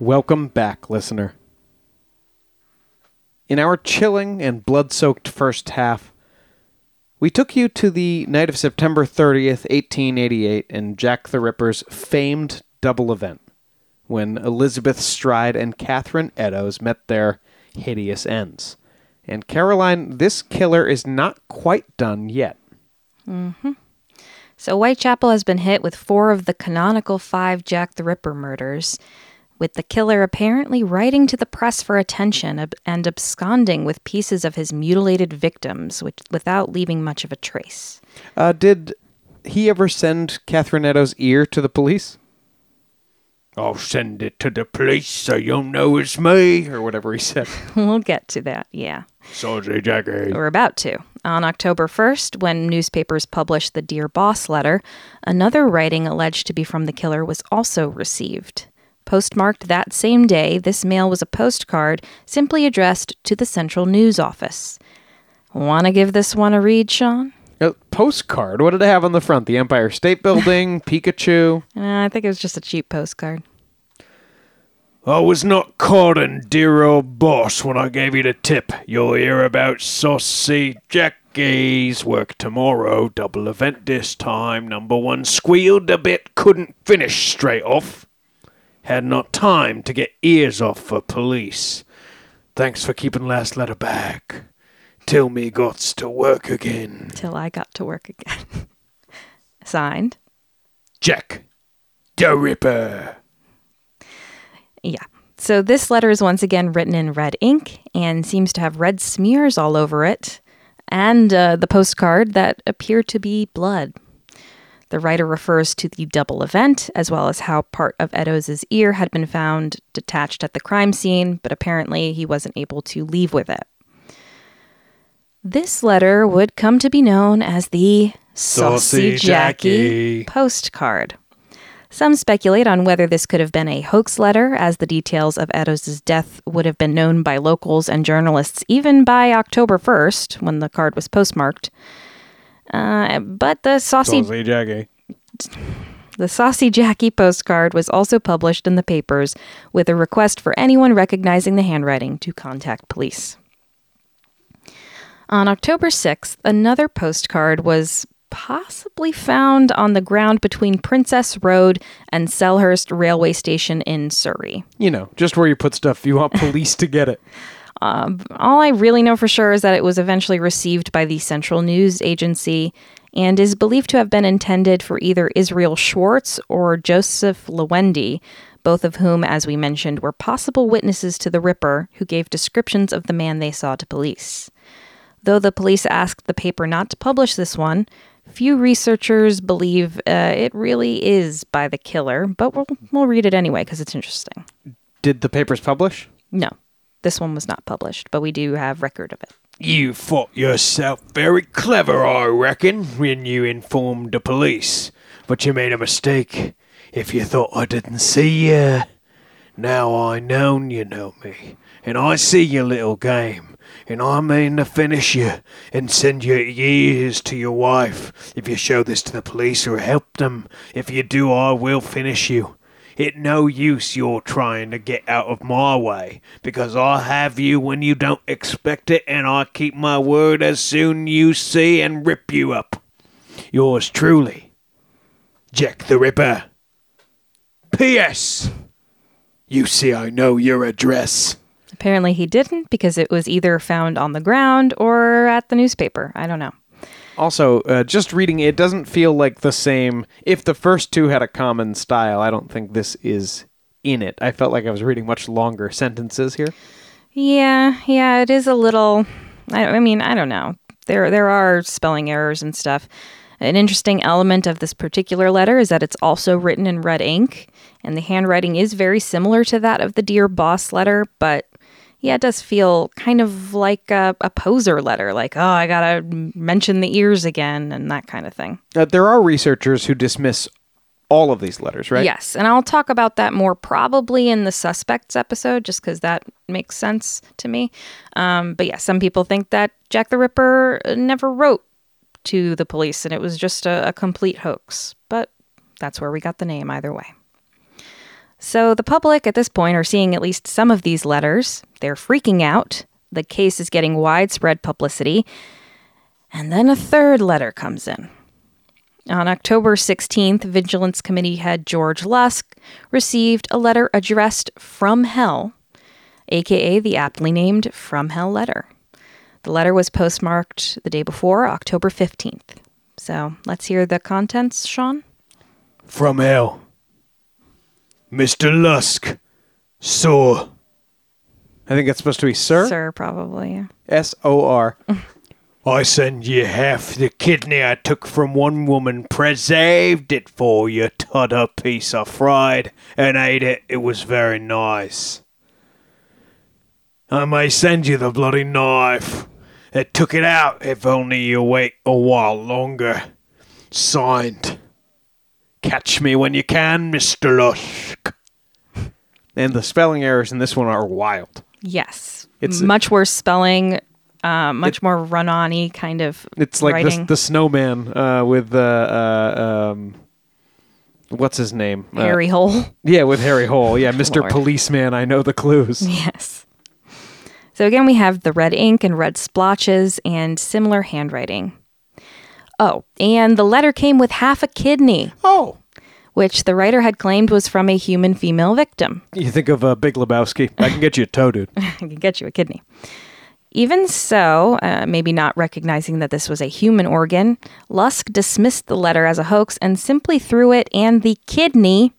Welcome back, listener. In our chilling and blood soaked first half, we took you to the night of September 30th, 1888, in Jack the Ripper's famed double event, when Elizabeth Stride and Catherine Eddowes met their hideous ends. And Caroline, this killer is not quite done yet. Mm-hmm. So Whitechapel has been hit with four of the canonical five Jack the Ripper murders, with the killer apparently writing to the press for attention and absconding with pieces of his mutilated victims which, without leaving much of a trace. Uh, did he ever send Catherine Eddowes' ear to the police? I'll send it to the police so you'll know it's me. or whatever he said. we'll get to that, yeah. Saucy Jackie. We're about to. On October 1st, when newspapers published the Dear Boss letter, another writing alleged to be from the killer was also received. Postmarked that same day, this mail was a postcard simply addressed to the Central News Office. Want to give this one a read, Sean? A postcard. What did it have on the front? The Empire State Building, Pikachu. Uh, I think it was just a cheap postcard. I was not courting dear old boss when I gave you the tip. You'll hear about Saucy Jackie's work tomorrow. Double event this time. Number one squealed a bit, couldn't finish straight off. Had not time to get ears off for police. Thanks for keeping last letter back. Till me gots to work again. Till I got to work again. Signed. Jack the Ripper. Yeah. So this letter is once again written in red ink and seems to have red smears all over it, and uh, the postcard that appear to be blood. The writer refers to the double event, as well as how part of Eddowes' ear had been found detached at the crime scene, but apparently he wasn't able to leave with it. This letter would come to be known as the Saucy Jackie postcard. Some speculate on whether this could have been a hoax letter, as the details of Eddowes' death would have been known by locals and journalists even by October 1st, when the card was postmarked. Uh, but the saucy, Saucy Jackie. the saucy Jackie postcard was also published in the papers with a request for anyone recognizing the handwriting to contact police. On October 6th, another postcard was possibly found on the ground between Princess Road and Selhurst Railway Station in Surrey. You know, just where you put stuff. You want police to get it. All I really know for sure is that it was eventually received by the Central News Agency and is believed to have been intended for either Israel Schwartz or Joseph Lawende, both of whom, as we mentioned, were possible witnesses to the Ripper who gave descriptions of the man they saw to police. Though the police asked the paper not to publish this one, few researchers believe uh, it really is by the killer, but we'll, we'll read it anyway because it's interesting. Did the papers publish? No, this one was not published, but we do have record of it. You thought yourself very clever, I reckon, when you informed the police. But you made a mistake. If you thought I didn't see you, now I know you know me, and I see your little game, and I mean to finish you and send your years to your wife. If you show this to the police or help them, if you do, I will finish you. It no use you're trying to get out of my way, because I have you when you don't expect it, and I keep my word as soon you see and rip you up. Yours truly, Jack the Ripper. P.S. You see, I know your address. Apparently, he didn't because it was either found on the ground or at the newspaper. I don't know. Also, uh, just reading it doesn't feel like the same. If the first two had a common style, I don't think this is in it. I felt like I was reading much longer sentences here. Yeah, yeah, it is a little. I, I mean, I don't know. There, there are spelling errors and stuff. An interesting element of this particular letter is that it's also written in red ink, and the handwriting is very similar to that of the Dear Boss letter, but yeah, it does feel kind of like a, a poser letter, like, oh, I gotta mention the ears again, and that kind of thing. Uh, there are researchers who dismiss all of these letters, right? Yes, and I'll talk about that more probably in the suspects episode, just because that makes sense to me. Um, but yeah, some people think that Jack the Ripper uh, never wrote to the police and it was just a, a complete hoax. But that's where we got the name either way. So the public at this point are seeing at least some of these letters. They're freaking out. The case is getting widespread publicity. And then a third letter comes in. On October 16th, Vigilance Committee head George Lusk received a letter addressed from hell, aka the aptly named From Hell letter. The letter was postmarked the day before, October 15th. So let's hear the contents, Sean. From hell. Mr. Lusk. Saw. I think it's supposed to be Sir. Sir, probably. S O R. I send you half the kidney I took from one woman, preserved it for you, tot a piece I fried, and ate it. It was very nice. I may send you the bloody knife. It took it out if only you wait a while longer. Signed. Catch me when you can, Mr. Lusk. And the spelling errors in this one are wild. Yes. It's- much worse spelling, uh, much more run on y kind of It's like the, the snowman uh, with the uh, um, what's his name? Uh, Harry Hole. yeah, with Harry Hole. Yeah, Mr. Lord. Policeman. I know the clues. Yes. So again, we have the red ink and red splotches and similar handwriting. Oh, and the letter came with half a kidney, Oh, which the writer had claimed was from a human female victim. you think of uh, Big Lebowski? I can get you a toe, dude. I can get you a kidney. Even so, uh, maybe not recognizing that this was a human organ, Lusk dismissed the letter as a hoax and simply threw it and the kidney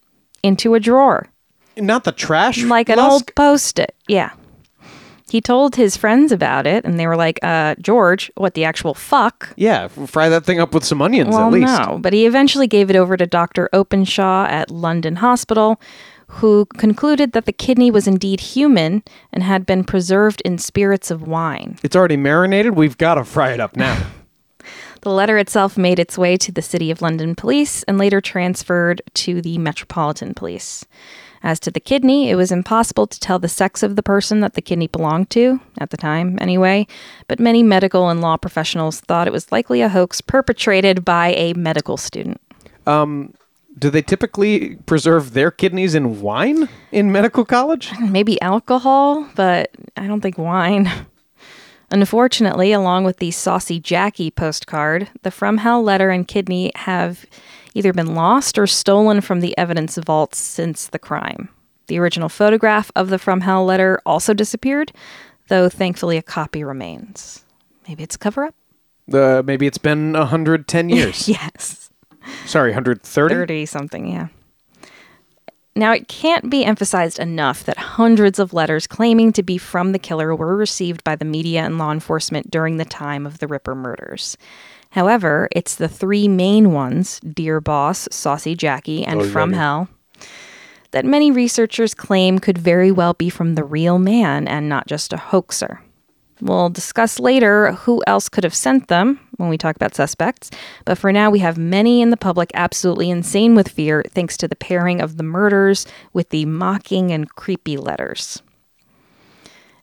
into a drawer, Not the trash. like an Lusk? old post it. Yeah. He told his friends about it, and they were like, uh, George, what the actual fuck? Yeah, fry that thing up with some onions Well, at least. no, but he eventually gave it over to Dr. Openshaw at London Hospital, who concluded that the kidney was indeed human and had been preserved in spirits of wine. It's already marinated. We've got to fry it up now. The letter itself made its way to the City of London Police and later transferred to the Metropolitan Police. As to the kidney, it was impossible to tell the sex of the person that the kidney belonged to, at the time anyway, but many medical and law professionals thought it was likely a hoax perpetrated by a medical student. Um, Do they typically preserve their kidneys in wine in medical college? Maybe alcohol, but I don't think wine. Unfortunately, along with the Saucy Jackie postcard, the From Hell letter and kidney have either been lost or stolen from the evidence vaults since the crime. The original photograph of the From Hell letter also disappeared, though thankfully a copy remains. Maybe it's a cover up? Uh, maybe it's been 110 years. Yes. Sorry, 130? 30 something, yeah. Now, it can't be emphasized enough that hundreds of letters claiming to be from the killer were received by the media and law enforcement during the time of the Ripper murders. However, it's the three main ones Dear Boss, Saucy Jackie, and From Hell that many researchers claim could very well be from the real man and not just a hoaxer. We'll discuss later who else could have sent them when we talk about suspects, but for now we have many in the public absolutely insane with fear thanks to the pairing of the murders with the mocking and creepy letters.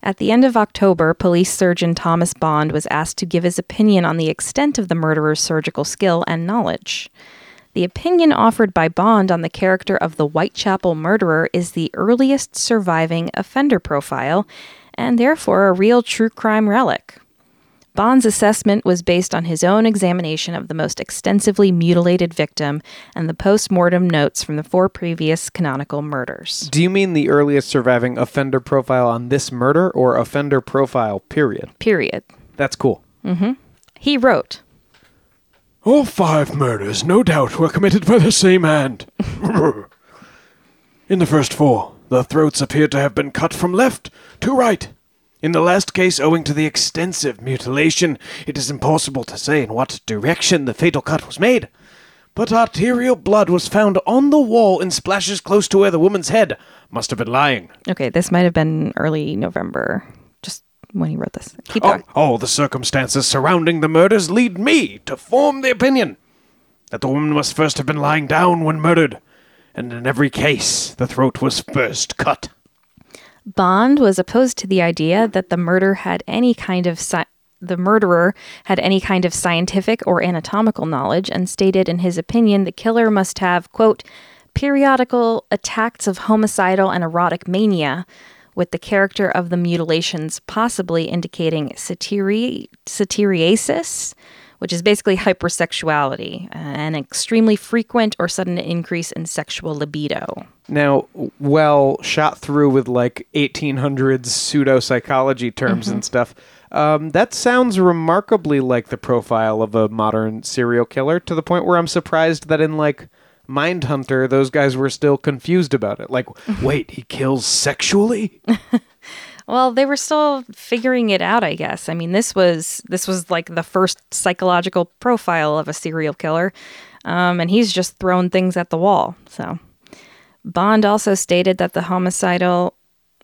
At the end of October, police surgeon Thomas Bond was asked to give his opinion on the extent of the murderer's surgical skill and knowledge. The opinion offered by Bond on the character of the Whitechapel murderer is the earliest surviving offender profile and therefore a real true crime relic. Bond's assessment was based on his own examination of the most extensively mutilated victim and the post mortem notes from the four previous canonical murders. Do you mean the earliest surviving offender profile on this murder or offender profile, period? Period. That's cool. Mm hmm. He wrote, All five murders, no doubt, were committed by the same hand. In the first four, the throats appeared to have been cut from left to right. In the last case, owing to the extensive mutilation, it is impossible to say in what direction the fatal cut was made. But arterial blood was found on the wall in splashes close to where the woman's head must have been lying. okay, this might have been early November, just when he wrote this. Keep Oh, going. all the circumstances surrounding the murders lead me to form the opinion that the woman must first have been lying down when murdered, and in every case, the throat was first cut. Bond was opposed to the idea that the murder had any kind of sci- the murderer had any kind of scientific or anatomical knowledge and stated in his opinion the killer must have quote periodical attacks of homicidal and erotic mania with the character of the mutilations possibly indicating satiri- satyriasis which is basically hypersexuality an extremely frequent or sudden increase in sexual libido Now, well shot through with like 1800s pseudo psychology terms and stuff. Um, that sounds remarkably like the profile of a modern serial killer to the point where I'm surprised that in like Mindhunter, those guys were still confused about it. Like, wait, he kills sexually? Well, they were still figuring it out, I guess. I mean, this was this was like the first psychological profile of a serial killer, um, and he's just thrown things at the wall. So, Bond also stated that the homicidal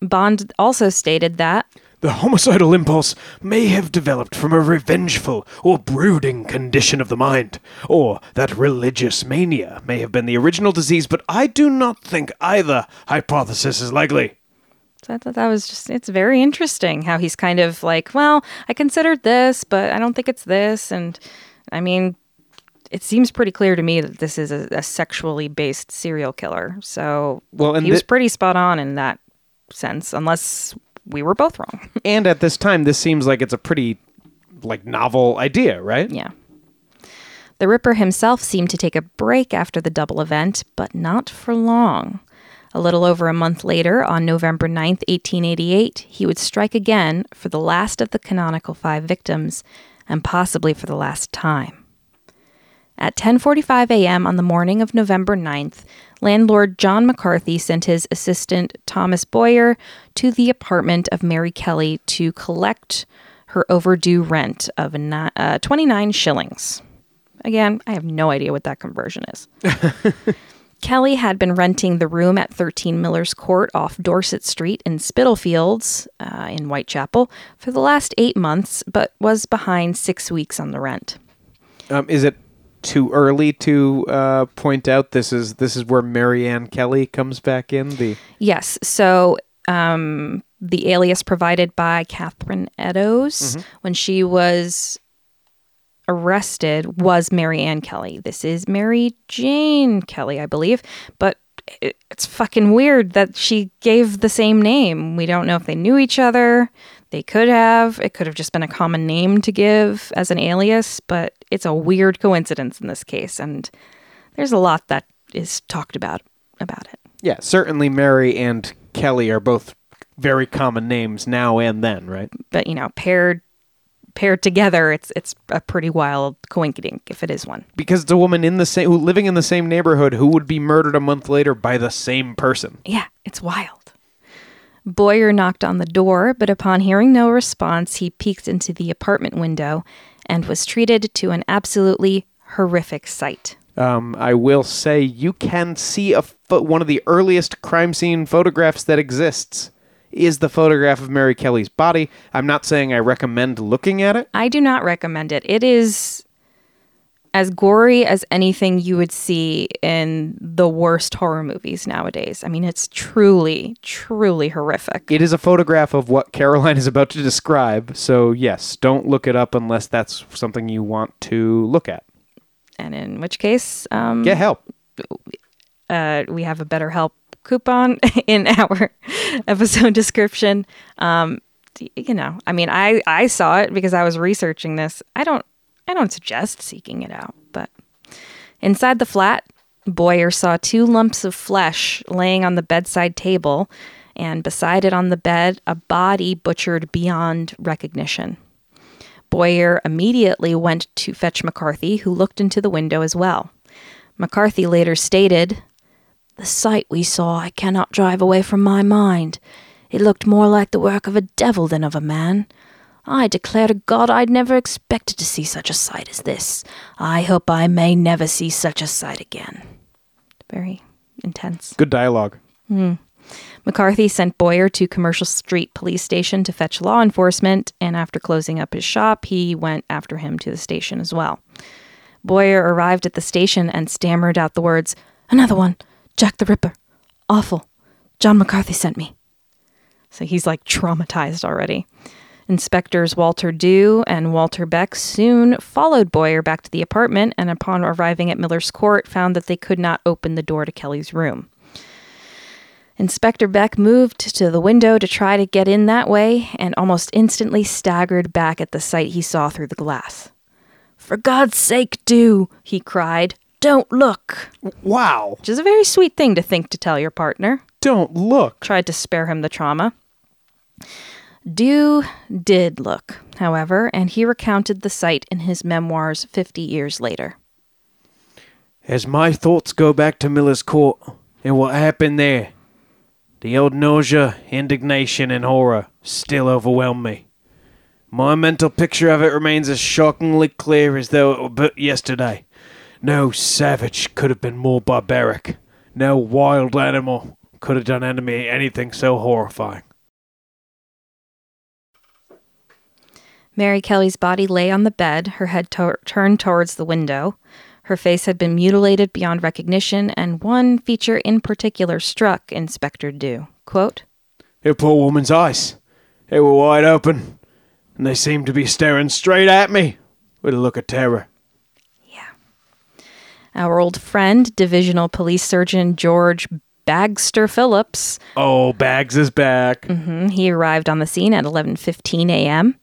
Bond also stated that The homicidal impulse may have developed from a revengeful or brooding condition of the mind, or that religious mania may have been the original disease, but I do not think either hypothesis is likely. So I thought that was just, it's very interesting how he's kind of like, well, I considered this, but I don't think it's this. And I mean, it seems pretty clear to me that this is a, a sexually based serial killer. So Well, he was pretty spot on in that sense, unless we were both wrong. And at this time, this seems like it's a pretty like novel idea, right? yeah. The Ripper himself seemed to take a break after the double event, but not for long. A little over a month later, on November 9th, 1888, he would strike again for the last of the canonical five victims, and possibly for the last time. At 10:45 a.m. on the morning of November 9th, landlord John McCarthy sent his assistant Thomas Boyer to the apartment of Mary Kelly to collect her overdue rent of uh, 29 shillings. Again, I have no idea what that conversion is. Kelly had been renting the room at 13 Miller's Court off Dorset Street in Spitalfields uh, in Whitechapel for the last eight months, but was behind six weeks on the rent. Um, is it too early to uh, point out this is this is where Mary Ann Kelly comes back in? The Yes. So um, the alias provided by Catherine Eddowes when she was arrested was Mary Ann Kelly. This is Mary Jane Kelly, I believe. But it's fucking weird that she gave the same name. We don't know if they knew each other. They could have. It could have just been a common name to give as an alias, but it's a weird coincidence in this case. And there's a lot that is talked about about it. yeah, certainly Mary and Kelly are both very common names now and then, right? but you know, paired paired together, it's it's a pretty wild coinkydink if it is one. Because it's a woman in the same who living in the same neighborhood who would be murdered a month later by the same person. Yeah, it's wild. Boyer knocked on the door, but upon hearing no response, he peeked into the apartment window and was treated to an absolutely horrific sight. Um, I will say you can see a pho- one of the earliest crime scene photographs that exists is the photograph of Mary Kelly's body. I'm not saying I recommend looking at it. I do not recommend it. It is as gory as anything you would see in the worst horror movies nowadays. I mean, it's truly, truly horrific. It is a photograph of what Caroline is about to describe. So yes, don't look it up unless that's something you want to look at. and in which case, um, Get help. uh, we have a better help coupon in our episode description. Um, you know, I mean, I I saw it because I was researching this. I don't I don't suggest seeking it out, but inside the flat, Boyer saw two lumps of flesh laying on the bedside table, and beside it on the bed, a body butchered beyond recognition. Boyer immediately went to fetch McCarthy, who looked into the window as well. McCarthy later stated, The sight we saw I cannot drive away from my mind. It looked more like the work of a devil than of a man. I declare to God I'd never expected to see such a sight as this. I hope I may never see such a sight again. Very intense. Good dialogue. Hmm. McCarthy sent Boyer to Commercial Street Police Station to fetch law enforcement, and after closing up his shop, he went after him to the station as well. Boyer arrived at the station and stammered out the words, Another one! Jack the Ripper! Awful! John McCarthy sent me. So he's like traumatized already. Inspectors Walter Dew and Walter Beck soon followed Boyer back to the apartment and, upon arriving at Miller's Court, found that they could not open the door to Kelly's room. Inspector Beck moved to the window to try to get in that way and almost instantly staggered back at the sight he saw through the glass. For God's sake, Dew, he cried. Don't look. Wow. Which is a very sweet thing to think to tell your partner. Don't look. Tried to spare him the trauma. Dew did look, however, and he recounted the sight in his memoirs 50 years later. As my thoughts go back to Miller's Court and what happened there, The old nausea, indignation, and horror still overwhelm me. My mental picture of it remains as shockingly clear as though it were but yesterday. No savage could have been more barbaric. No wild animal could have done enemy anything so horrifying. Mary Kelly's body lay on the bed, her head to- turned towards the window. Her face had been mutilated beyond recognition, and one feature in particular struck Inspector Dew. Quote, The poor woman's eyes. They were wide open, and they seemed to be staring straight at me with a look of terror. Our old friend, Divisional Police Surgeon George Bagster Phillips, Oh, Bags is back. mhm, he arrived on the scene at 11:15 a.m.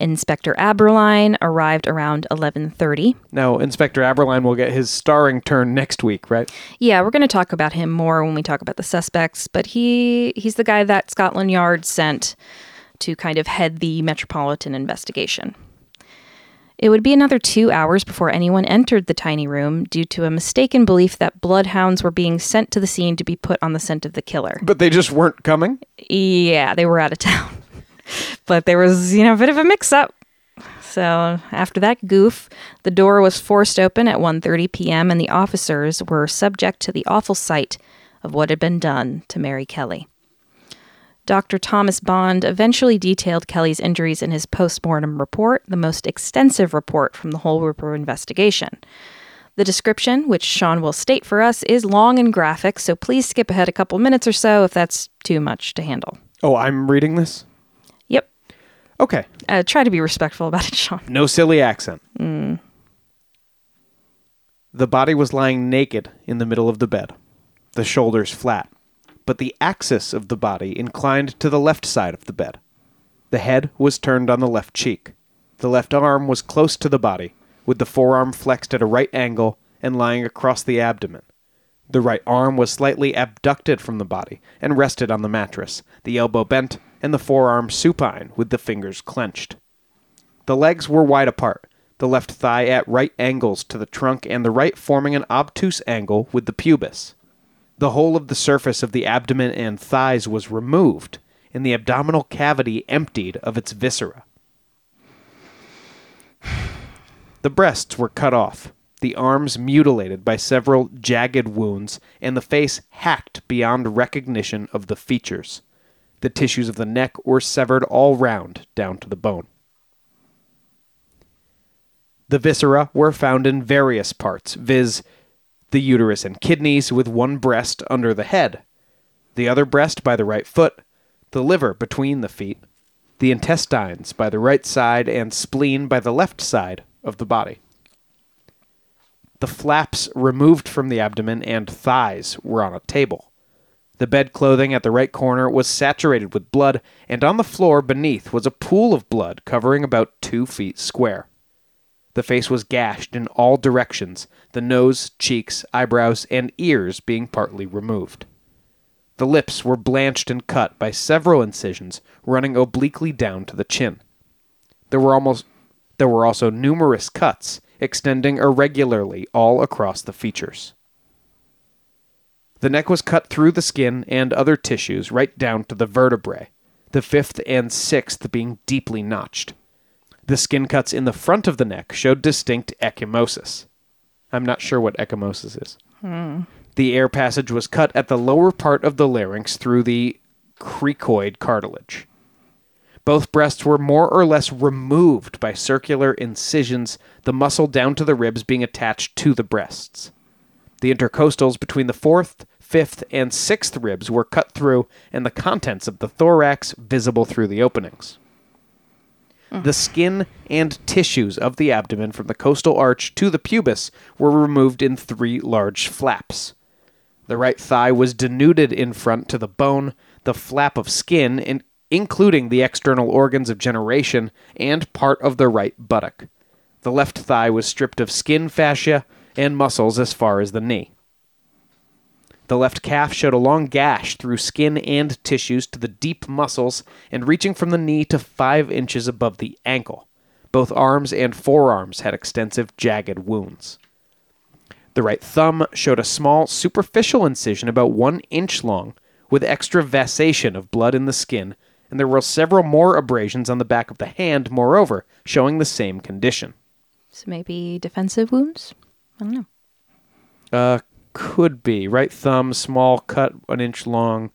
Inspector Abberline arrived around 11:30. Now, Inspector Abberline will get his starring turn next week, right? Yeah, we're going to talk about him more when we talk about the suspects, but he he's the guy that Scotland Yard sent to kind of head the metropolitan investigation. It would be another 2 hours before anyone entered the tiny room due to a mistaken belief that bloodhounds were being sent to the scene to be put on the scent of the killer. But they just weren't coming. Yeah, they were out of town. but there was, you know, a bit of a mix up. So, after that goof, the door was forced open at 1:30 p.m. and the officers were subject to the awful sight of what had been done to Mary Kelly. Dr. Thomas Bond eventually detailed Kelly's injuries in his postmortem report, the most extensive report from the whole Ripper investigation. The description, which Sean will state for us, is long and graphic, so please skip ahead a couple minutes or so if that's too much to handle. Oh, I'm reading this? Yep. Okay. Uh, try to be respectful about it, Sean. No silly accent. The body was lying naked in the middle of the bed, the shoulders flat, but the axis of the body inclined to the left side of the bed. The head was turned on the left cheek. The left arm was close to the body, with the forearm flexed at a right angle and lying across the abdomen. The right arm was slightly abducted from the body and rested on the mattress, the elbow bent and the forearm supine with the fingers clenched. The legs were wide apart, the left thigh at right angles to the trunk and the right forming an obtuse angle with the pubis. The whole of the surface of the abdomen and thighs was removed, and the abdominal cavity emptied of its viscera. The breasts were cut off, the arms mutilated by several jagged wounds, and the face hacked beyond recognition of the features. The tissues of the neck were severed all round down to the bone. The viscera were found in various parts, viz., the uterus and kidneys, with one breast under the head, the other breast by the right foot, the liver between the feet, the intestines by the right side, and spleen by the left side of the body. The flaps removed from the abdomen and thighs were on a table. The bed clothing at the right corner was saturated with blood, and on the floor beneath was a pool of blood covering about two feet square. The face was gashed in all directions, the nose, cheeks, eyebrows, and ears being partly removed. The lips were blanched and cut by several incisions running obliquely down to the chin. There were almost there were also numerous cuts extending irregularly all across the features. The neck was cut through the skin and other tissues right down to the vertebrae, the fifth and sixth being deeply notched. The skin cuts in the front of the neck showed distinct ecchymosis. I'm not sure what ecchymosis is. The air passage was cut at the lower part of the larynx through the cricoid cartilage. Both breasts were more or less removed by circular incisions, the muscle down to the ribs being attached to the breasts. The intercostals between the fourth, fifth, and sixth ribs were cut through, and the contents of the thorax visible through the openings. Mm-hmm. The skin and tissues of the abdomen from the costal arch to the pubis were removed in three large flaps. The right thigh was denuded in front to the bone, the flap of skin, in, including the external organs of generation, and part of the right buttock. The left thigh was stripped of skin fascia and muscles as far as the knee. The left calf showed a long gash through skin and tissues to the deep muscles and reaching from the knee to five inches above the ankle. Both arms and forearms had extensive jagged wounds. The right thumb showed a small superficial incision about one inch long, with extravasation of blood in the skin, and there were several more abrasions on the back of the hand, moreover, showing the same condition. So maybe defensive wounds? I don't know. Uh, could be right thumb, small cut, an inch long,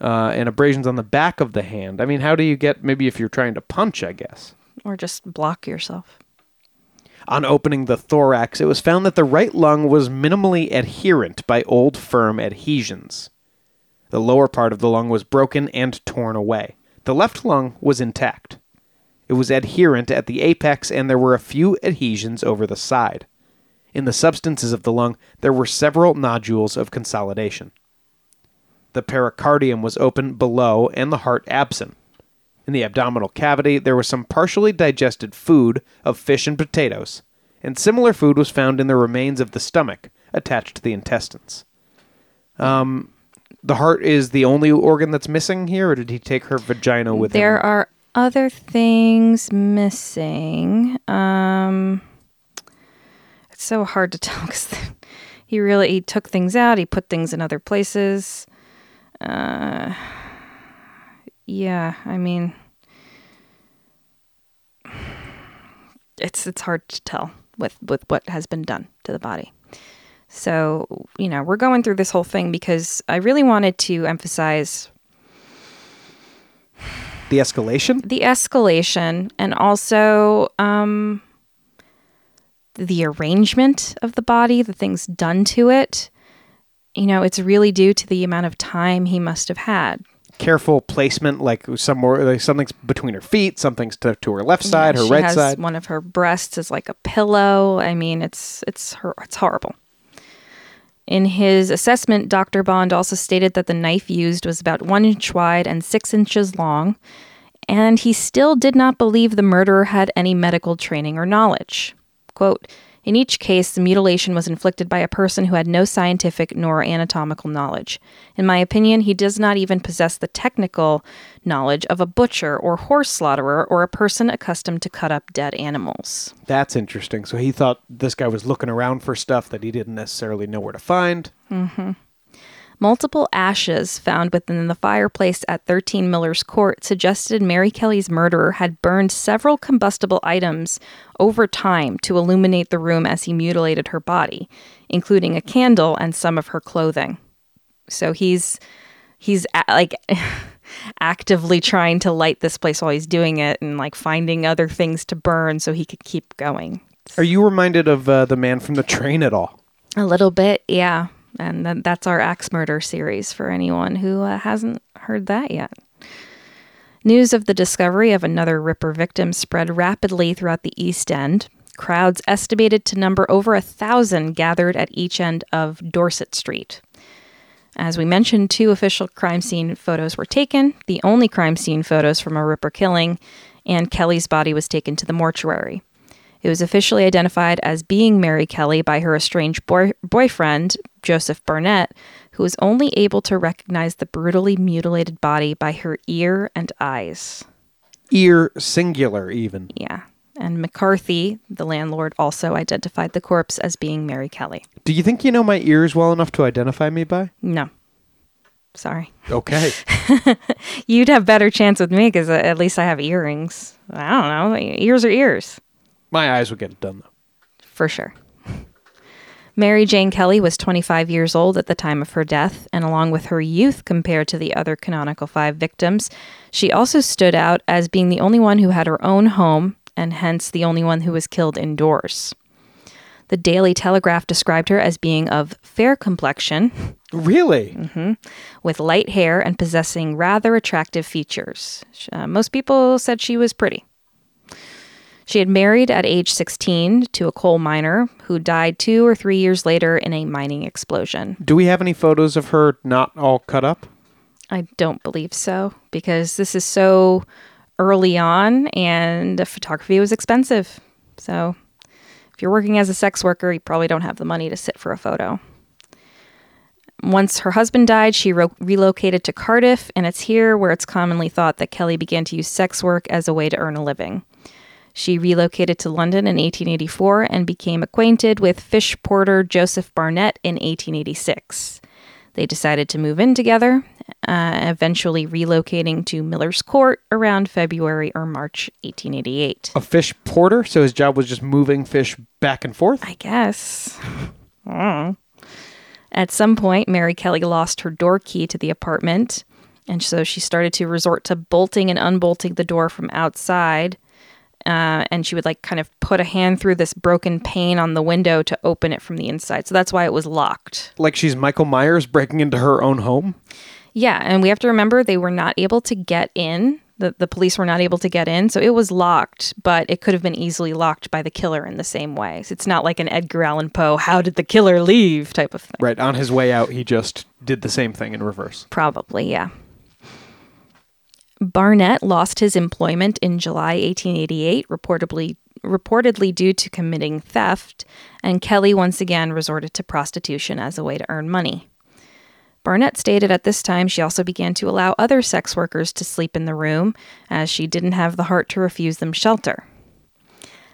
uh, and abrasions on the back of the hand. I mean, how do you get? Maybe if you're trying to punch, I guess. Or just block yourself. On opening the thorax, it was found that the right lung was minimally adherent by old firm adhesions. The lower part of the lung was broken and torn away. The left lung was intact. It was adherent at the apex, and there were a few adhesions over the side. In the substances of the lung, there were several nodules of consolidation. The pericardium was open below and the heart absent. In the abdominal cavity, there was some partially digested food of fish and potatoes, and similar food was found in the remains of the stomach attached to the intestines. Um, the heart is the only organ that's missing here, or did he take her vagina with there him? There are other things missing. Um, it's so hard to tell because he really he took things out. He put things in other places. Uh, yeah, I mean, it's it's hard to tell with with what has been done to the body. So you know, we're going through this whole thing because I really wanted to emphasize the escalation? the escalation and also um, the arrangement of the body, the things done to it. You know, it's really due to the amount of time he must have had. Careful placement, like somewhere, like something's between her feet, something's stuck to her left side, Yeah, her right side. One of her breasts is like a pillow. I mean, it's it's her it's horrible. In his assessment, Dr. Bond also stated that the knife used was about one inch wide and six inches long, and he still did not believe the murderer had any medical training or knowledge. Quote, in each case, the mutilation was inflicted by a person who had no scientific nor anatomical knowledge. In my opinion, he does not even possess the technical knowledge of a butcher or horse slaughterer or a person accustomed to cut up dead animals. That's interesting. So he thought this guy was looking around for stuff that he didn't necessarily know where to find. Mm-hmm. Multiple ashes found within the fireplace at 13 Miller's Court suggested Mary Kelly's murderer had burned several combustible items over time to illuminate the room as he mutilated her body, including a candle and some of her clothing. So he's he's a- like actively trying to light this place while he's doing it and like finding other things to burn so he could keep going. Are you reminded of uh, the man from the train at all? A little bit, yeah. And th- that's our axe murder series for anyone who uh, hasn't heard that yet. News of the discovery of another Ripper victim spread rapidly throughout the East End. Crowds estimated to number over a thousand gathered at each end of Dorset Street. As we mentioned, two official crime scene photos were taken, the only crime scene photos from a Ripper killing, and Kelly's body was taken to the mortuary. It was officially identified as being Mary Kelly by her estranged boy- boyfriend, Joseph Barnett, who was only able to recognize the brutally mutilated body by her ear and eyes. Ear singular, even. Yeah. And McCarthy, the landlord, also identified the corpse as being Mary Kelly. Do you think you know my ears well enough to identify me by? No. Sorry. Okay. You'd have better chance with me because uh, at least I have earrings. I don't know. Ears are ears. my eyes would get it done, though. for sure. Mary Jane Kelly was 25 years old at the time of her death, and along with her youth compared to the other canonical five victims, she also stood out as being the only one who had her own home and hence the only one who was killed indoors. The Daily Telegraph described her as being of fair complexion, Really? with light hair, and possessing rather attractive features. Uh, most people said she was pretty. She had married at age 16 to a coal miner who died two or three years later in a mining explosion. Do we have any photos of her not all cut up? I don't believe so because this is so early on and the photography was expensive. So if you're working as a sex worker, you probably don't have the money to sit for a photo. Once her husband died, she ro- relocated to Cardiff, and it's here where it's commonly thought that Kelly began to use sex work as a way to earn a living. She relocated to London in 1884 and became acquainted with fish porter Joseph Barnett in 1886. They decided to move in together, uh, eventually relocating to Miller's Court around February or March 1888. A fish porter, so his job was just moving fish back and forth. I guess. Mm. At some point, Mary Kelly lost her door key to the apartment, and so she started to resort to bolting and unbolting the door from outside. Uh, and she would like kind of put a hand through this broken pane on the window to open it from the inside. So that's why it was locked. Like she's Michael Myers breaking into her own home. Yeah, and we have to remember they were not able to get in. The, the police were not able to get in, so it was locked, but it could have been easily locked by the killer in the same way. So it's not like an Edgar Allan Poe, how did the killer leave type of thing. Right. On his way out, he just did the same thing in reverse. Probably, yeah. Barnett lost his employment in July 1888, reportedly reportedly due to committing theft, and Kelly once again resorted to prostitution as a way to earn money. Barnett stated at this time she also began to allow other sex workers to sleep in the room, as she didn't have the heart to refuse them shelter.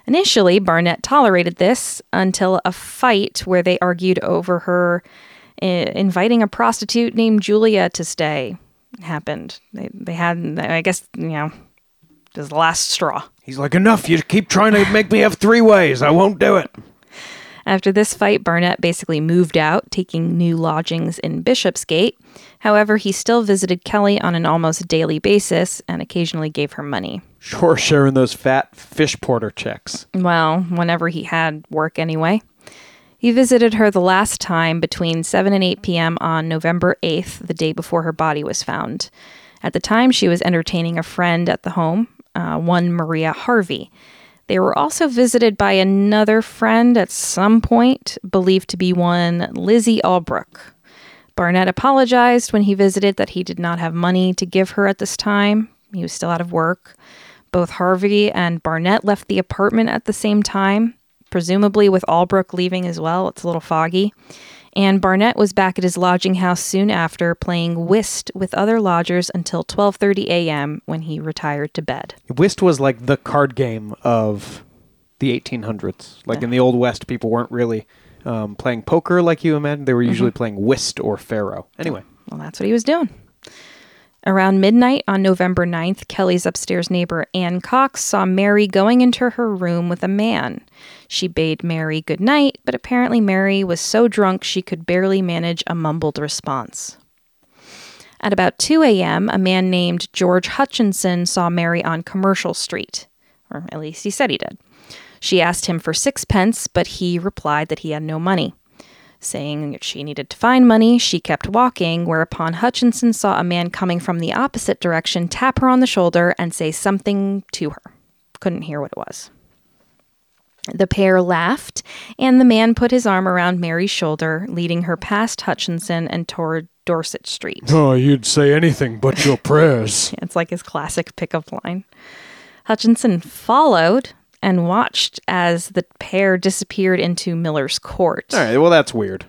Initially, Barnett tolerated this until a fight where they argued over her uh, inviting a prostitute named Julia to stay happened. They, they had, I guess, you know, it was the last straw. He's like, enough. You keep trying to make me have three ways. I won't do it. After this fight, Barnett basically moved out, taking new lodgings in Bishopsgate. However, he still visited Kelly on an almost daily basis and occasionally gave her money. Sure, sharing those fat fish porter checks. Well, whenever he had work anyway. He visited her the last time between 7 and 8 p.m. on November 8th, the day before her body was found. At the time, she was entertaining a friend at the home, uh, one Maria Harvey. They were also visited by another friend at some point, believed to be one Lizzie Albrook. Barnett apologized when he visited that he did not have money to give her at this time. He was still out of work. Both Harvey and Barnett left the apartment at the same time, presumably with Albrook leaving as well. It's a little foggy. And Barnett was back at his lodging house soon after, playing whist with other lodgers until 12:30 a.m. when he retired to bed. Whist was like the card game of the 1800s. Like in the Old West, people weren't really um, playing poker like you imagine. They were usually playing whist or faro. Anyway, Well, that's what he was doing. Around midnight on November 9th, Kelly's upstairs neighbor Ann Cox saw Mary going into her room with a man. She bade Mary good night, but apparently Mary was so drunk she could barely manage a mumbled response. At about 2 a.m., a man named George Hutchinson saw Mary on Commercial Street, or at least he said he did. She asked him for sixpence, but he replied that he had no money. Saying she needed to find money, she kept walking, whereupon Hutchinson saw a man coming from the opposite direction tap her on the shoulder and say something to her. Couldn't hear what it was. The pair laughed, and the man put his arm around Mary's shoulder, leading her past Hutchinson and toward Dorset Street. Oh, you'd say anything but your prayers. It's like his classic pickup line. Hutchinson followed and watched as the pair disappeared into Miller's court. all right. Well, that's weird.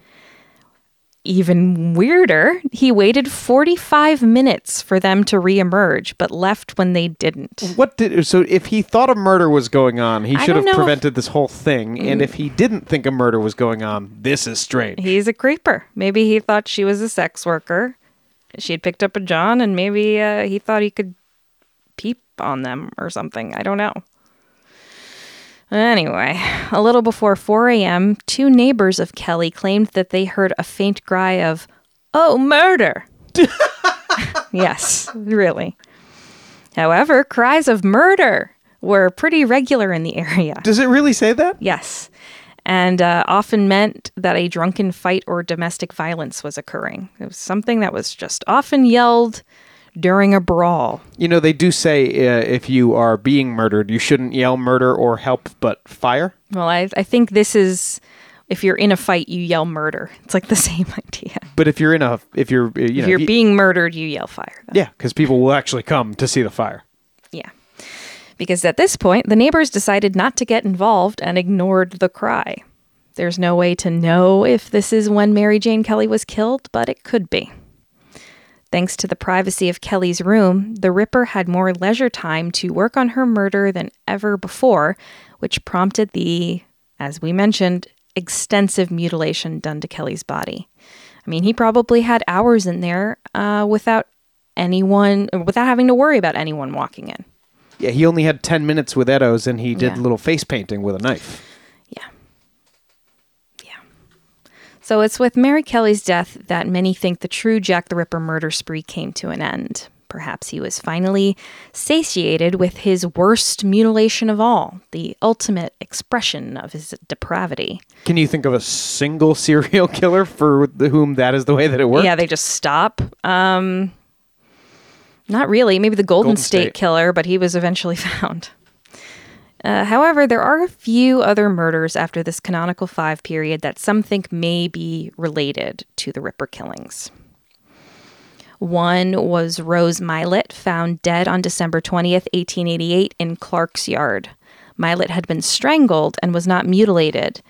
Even weirder, he waited 45 minutes for them to reemerge, but left when they didn't. What did so? If he thought a murder was going on, he I should have know if- prevented this whole thing. And if he didn't think a murder was going on, this is strange. He's a creeper. Maybe he thought she was a sex worker. She had picked up a John, and maybe uh, he thought he could peep on them or something. I don't know. Anyway, a little before 4 a.m., two neighbors of Kelly claimed that they heard a faint cry of, Oh, murder! yes, really. However, cries of murder were pretty regular in the area. Does it really say that? Yes. And uh, often meant that a drunken fight or domestic violence was occurring. It was something that was just often yelled during a brawl. You know, they do say uh, if you are being murdered, you shouldn't yell murder or help, but fire. Well, I, I think this is if you're in a fight, you yell murder. It's like the same idea. But if you're in a, if you're, uh, you know, If you're you- being murdered, you yell fire. Then. yeah, because people will actually come to see the fire. Yeah. Because at this point, the neighbors decided not to get involved and ignored the cry. There's no way to know if this is when Mary Jane Kelly was killed, but it could be. Thanks to the privacy of Kelly's room, the Ripper had more leisure time to work on her murder than ever before, which prompted the, as we mentioned, extensive mutilation done to Kelly's body. I mean, he probably had hours in there uh, without anyone, without having to worry about anyone walking in. Yeah, he only had 10 minutes with Eddowes and he did Yeah. little face painting with a knife. Yeah. Yeah. So it's with Mary Kelly's death that many think the true Jack the Ripper murder spree came to an end. Perhaps he was finally satiated with his worst mutilation of all, the ultimate expression of his depravity. Can you think of a single serial killer for whom that is the way that it works? Yeah, they just stop. Um, not really. Maybe the Golden, Golden State, State. Killer, but he was eventually found. Uh, however, there are a few other murders after this canonical five period that some think may be related to the Ripper killings. One was Rose Mylett, found dead on December 20th, 1888, in Clark's Yard. Mylett had been strangled and was not mutilated.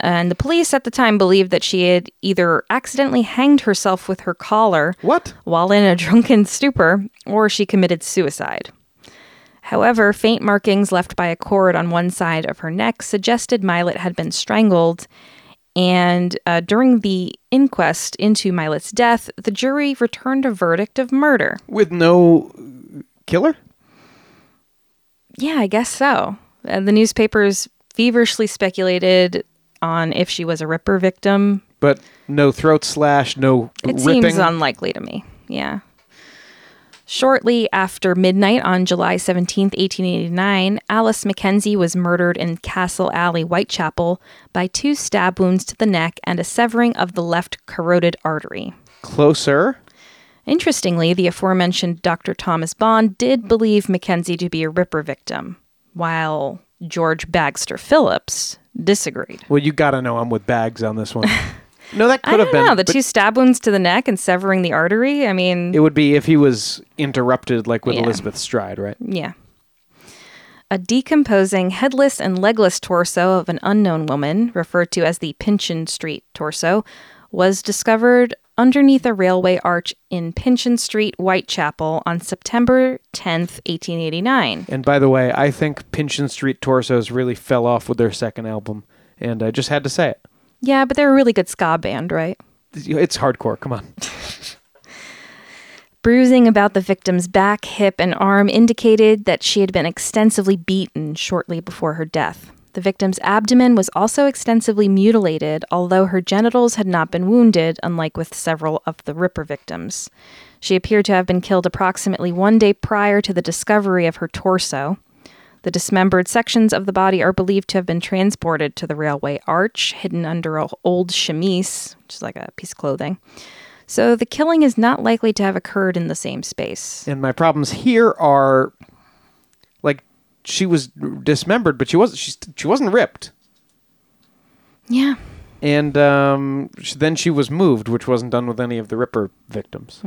And the police at the time believed that she had either accidentally hanged herself with her collar What? while in a drunken stupor or she committed suicide. However, faint markings left by a cord on one side of her neck suggested Mylett had been strangled. And uh, during the inquest into Mylett's death, the jury returned a verdict of murder. With no killer? Yeah, I guess so. Uh, the newspapers feverishly speculated on if she was a Ripper victim. But no throat slash, no It ripping. seems unlikely to me. Yeah. Shortly after midnight on July 17th, 1889, Alice Mackenzie was murdered in Castle Alley, Whitechapel, by two stab wounds to the neck and a severing of the left carotid artery. Closer. Interestingly, the aforementioned Dr. Thomas Bond did believe Mackenzie to be a Ripper victim, while George Bagster Phillips disagreed. Well, you gotta know I'm with bags on this one. no, that could have been. know. The two stab wounds to the neck and severing the artery. I mean, It would be if he was interrupted, like with Yeah. Elizabeth Stride, right? Yeah. A decomposing headless and legless torso of an unknown woman, referred to as the Pinchin Street torso, was discovered underneath a railway arch in Pinchin Street, Whitechapel on September 10th, 1889. And by the way, I think Pinchin Street Torsos really fell off with their second album, and I just had to say it. Yeah, but they're a really good ska band, right? It's hardcore. Come on. Bruising about the victim's back, hip, and arm indicated that she had been extensively beaten shortly before her death. The victim's abdomen was also extensively mutilated, although her genitals had not been wounded, unlike with several of the Ripper victims. She appeared to have been killed approximately one day prior to the discovery of her torso. The dismembered sections of the body are believed to have been transported to the railway arch, hidden under an old chemise, which is like a piece of clothing. So the killing is not likely to have occurred in the same space. And my problems here are, like, she was dismembered, but she wasn't. She she wasn't ripped. Yeah. And um, then she was moved, which wasn't done with any of the Ripper victims.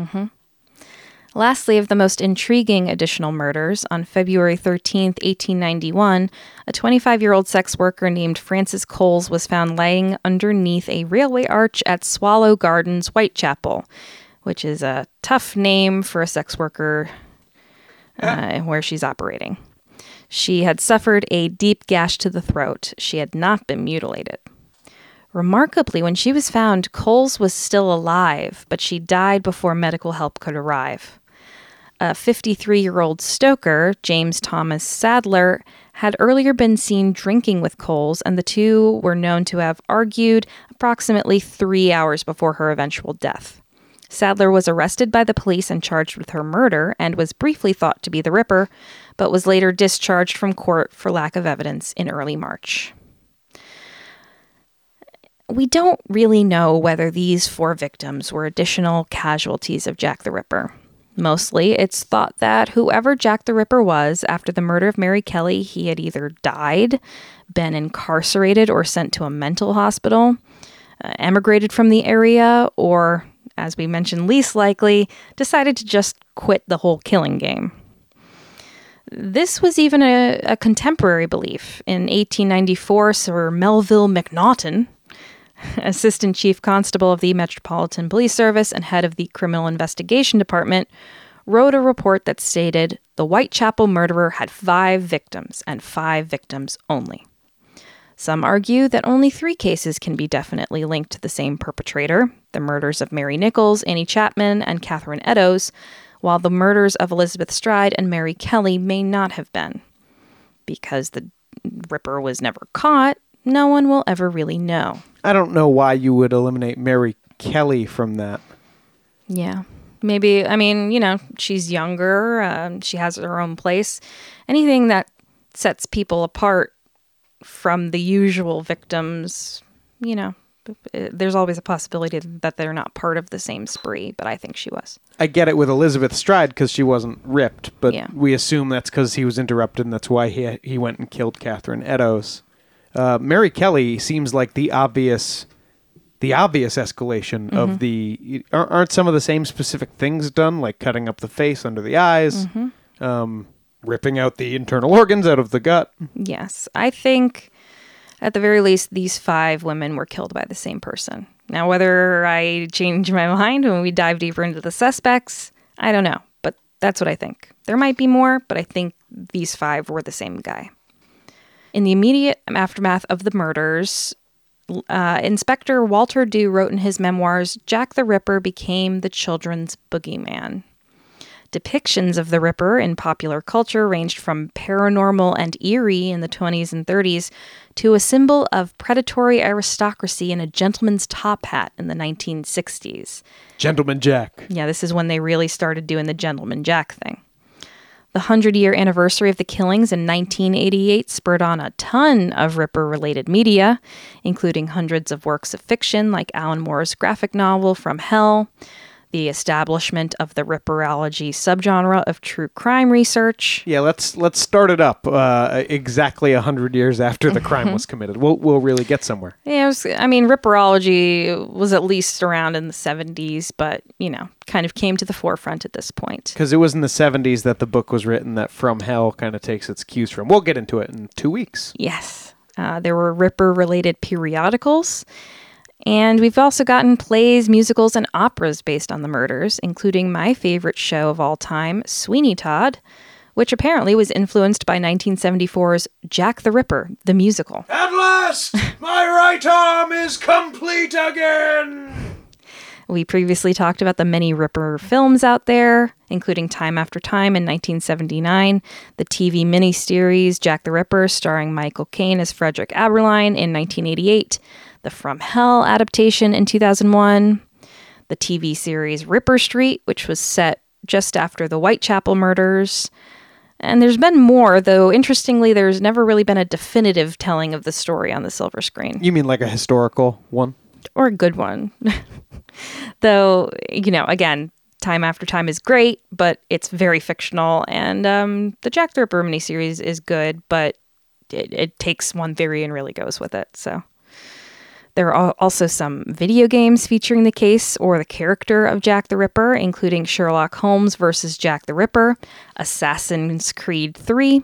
Lastly, of the most intriguing additional murders, on February 13th, 1891, a 25 year old sex worker named Frances Coles was found lying underneath a railway arch at Swallow Gardens, Whitechapel, which is a tough name for a sex worker uh, where she's operating. She had suffered a deep gash to the throat. She had not been mutilated. Remarkably, when she was found, Coles was still alive, but she died before medical help could arrive. A 53 year old stoker, James Thomas Sadler, had earlier been seen drinking with Coles, and the two were known to have argued approximately three hours before her eventual death. Sadler was arrested by the police and charged with her murder and was briefly thought to be the Ripper, but was later discharged from court for lack of evidence in early March. We don't really know whether these four victims were additional casualties of Jack the Ripper. Mostly, it's thought that whoever Jack the Ripper was after the murder of Mary Kelly, he had either died, been incarcerated, or sent to a mental hospital, uh, emigrated from the area, or, as we mentioned, least likely, decided to just quit the whole killing game. This was even a, a contemporary belief. In 1894, Sir Melville Macnaghten, Assistant Chief Constable of the Metropolitan Police Service and head of the Criminal Investigation Department, wrote a report that stated the Whitechapel murderer had five victims and five victims only. Some argue that only three cases can be definitely linked to the same perpetrator the murders of Mary Nichols, Annie Chapman, and Catherine Eddowes, while the murders of Elizabeth Stride and Mary Kelly may not have been. Because the Ripper was never caught, no one will ever really know. I don't know why you would eliminate Mary Kelly from that. Yeah. Maybe, I mean, you know, she's younger, um, she has her own place. Anything that sets people apart from the usual victims, you know, uh, there's always a possibility that they're not part of the same spree, but I think she was. I get it with Elizabeth Stride because she wasn't ripped, but Yeah. we assume that's because he was interrupted and that's why he he went and killed Catherine Eddowes. Uh, Mary Kelly seems like the obvious, the obvious escalation Mm-hmm. of the. Aren't some of the same specific things done, like cutting up the face under the eyes, Mm-hmm. um, ripping out the internal organs out of the gut? Yes. I think at the very least, these five women were killed by the same person. Now, whether I change my mind when we dive deeper into the suspects, I don't know, but that's what I think. There might be more, but I think these five were the same guy. In the immediate aftermath of the murders, uh, Inspector Walter Dew wrote in his memoirs Jack the Ripper became the children's boogeyman. Depictions of the Ripper in popular culture ranged from paranormal and eerie in the 20s and 30s to a symbol of predatory aristocracy in a gentleman's top hat in the 1960s. Gentleman Jack. Yeah, this is when they really started doing the gentleman jack thing. The 100 year anniversary of the killings in 1988 spurred on a ton of Ripper related media, including hundreds of works of fiction like Alan Moore's graphic novel From Hell, the establishment of the Ripperology subgenre of true crime research. Yeah, let's let's start it up uh, exactly a hundred years after the crime was committed. We'll we'll really get somewhere. Yeah, it was, I mean, Ripperology was at least around in the 70s, but, you know, kind of came to the forefront at this point. Because it was in the 70s that the book was written that From Hell kind of takes its cues from. We'll get into it in two weeks. Yes. Uh, there were Ripper related periodicals. And we've also gotten plays, musicals, and operas based on the murders, including my favorite show of all time, Sweeney Todd, which apparently was influenced by 1974's Jack the Ripper, the musical. At last, my right arm is complete again. We previously talked about the many Ripper films out there, including Time After Time in 1979, the TV miniseries Jack the Ripper, starring Michael Caine as Frederick Abberline in 1988, the From Hell adaptation in 2001, the TV series Ripper Street, which was set just after the Whitechapel murders. And there's been more, though interestingly, there's never really been a definitive telling of the story on the silver screen You mean like a historical one? or a good one. Though, you know, again, Time After Time is great, but it's very fictional. And um, the Jack the Ripper miniseries is good, but it, it takes one theory and really goes with it. So there are also some video games featuring the case or the character of Jack the Ripper, including Sherlock Holmes versus Jack the Ripper, Assassin's Creed 3,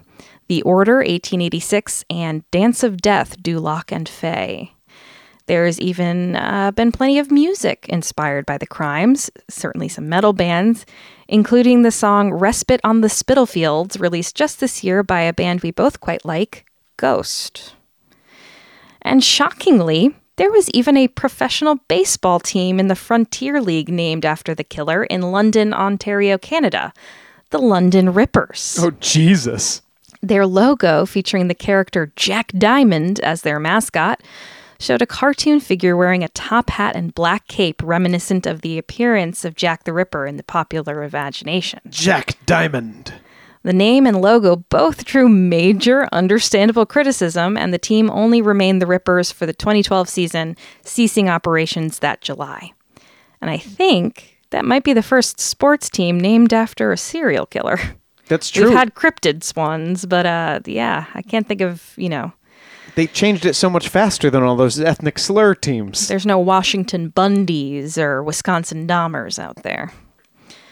The Order 1886, and Dance of Death Du Lac and Fey. There's even uh, been plenty of music inspired by the crimes, certainly some metal bands, including the song Respite on the Spitalfields, released just this year by a band we both quite like, Ghost. And shockingly, there was even a professional baseball team in the Frontier League named after the killer in London, Ontario, Canada, the London Rippers. Oh, Jesus. Their logo, featuring the character Jack Diamond as their mascot, showed a cartoon figure wearing a top hat and black cape reminiscent of the appearance of Jack the Ripper in the popular imagination. Jack Diamond. The name and logo both drew major, understandable criticism, and the team only remained the Rippers for the 2012 season, ceasing operations that July. And I think that might be the first sports team named after a serial killer. That's true. We've had cryptids ones, but uh, yeah, I can't think of, you know, they changed it so much faster than all those ethnic slur teams. there's no Washington Bundys or Wisconsin Dahmers out there.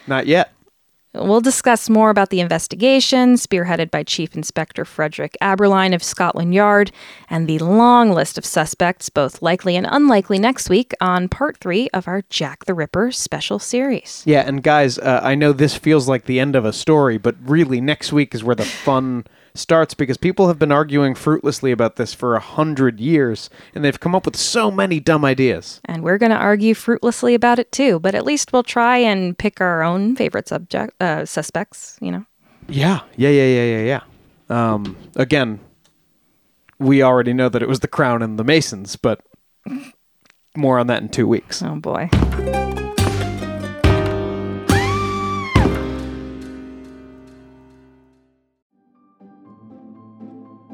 Not yet. We'll discuss more about the investigation, spearheaded by Chief Inspector Frederick Abberline of Scotland Yard, and the long list of suspects, both likely and unlikely, next week on part three of our Jack the Ripper special series. Yeah, and guys, uh, I know this feels like the end of a story, but really, next week is where the fun starts because people have been arguing fruitlessly about this for a hundred years, and they've come up with so many dumb ideas. And we're going to argue fruitlessly about it too, but at least we'll try and pick our own favorite subject uh, suspects, you know. Yeah, yeah, yeah, yeah, yeah, yeah. Um, again, we already know that it was the Crown and the Masons, but more on that in two weeks. Oh boy.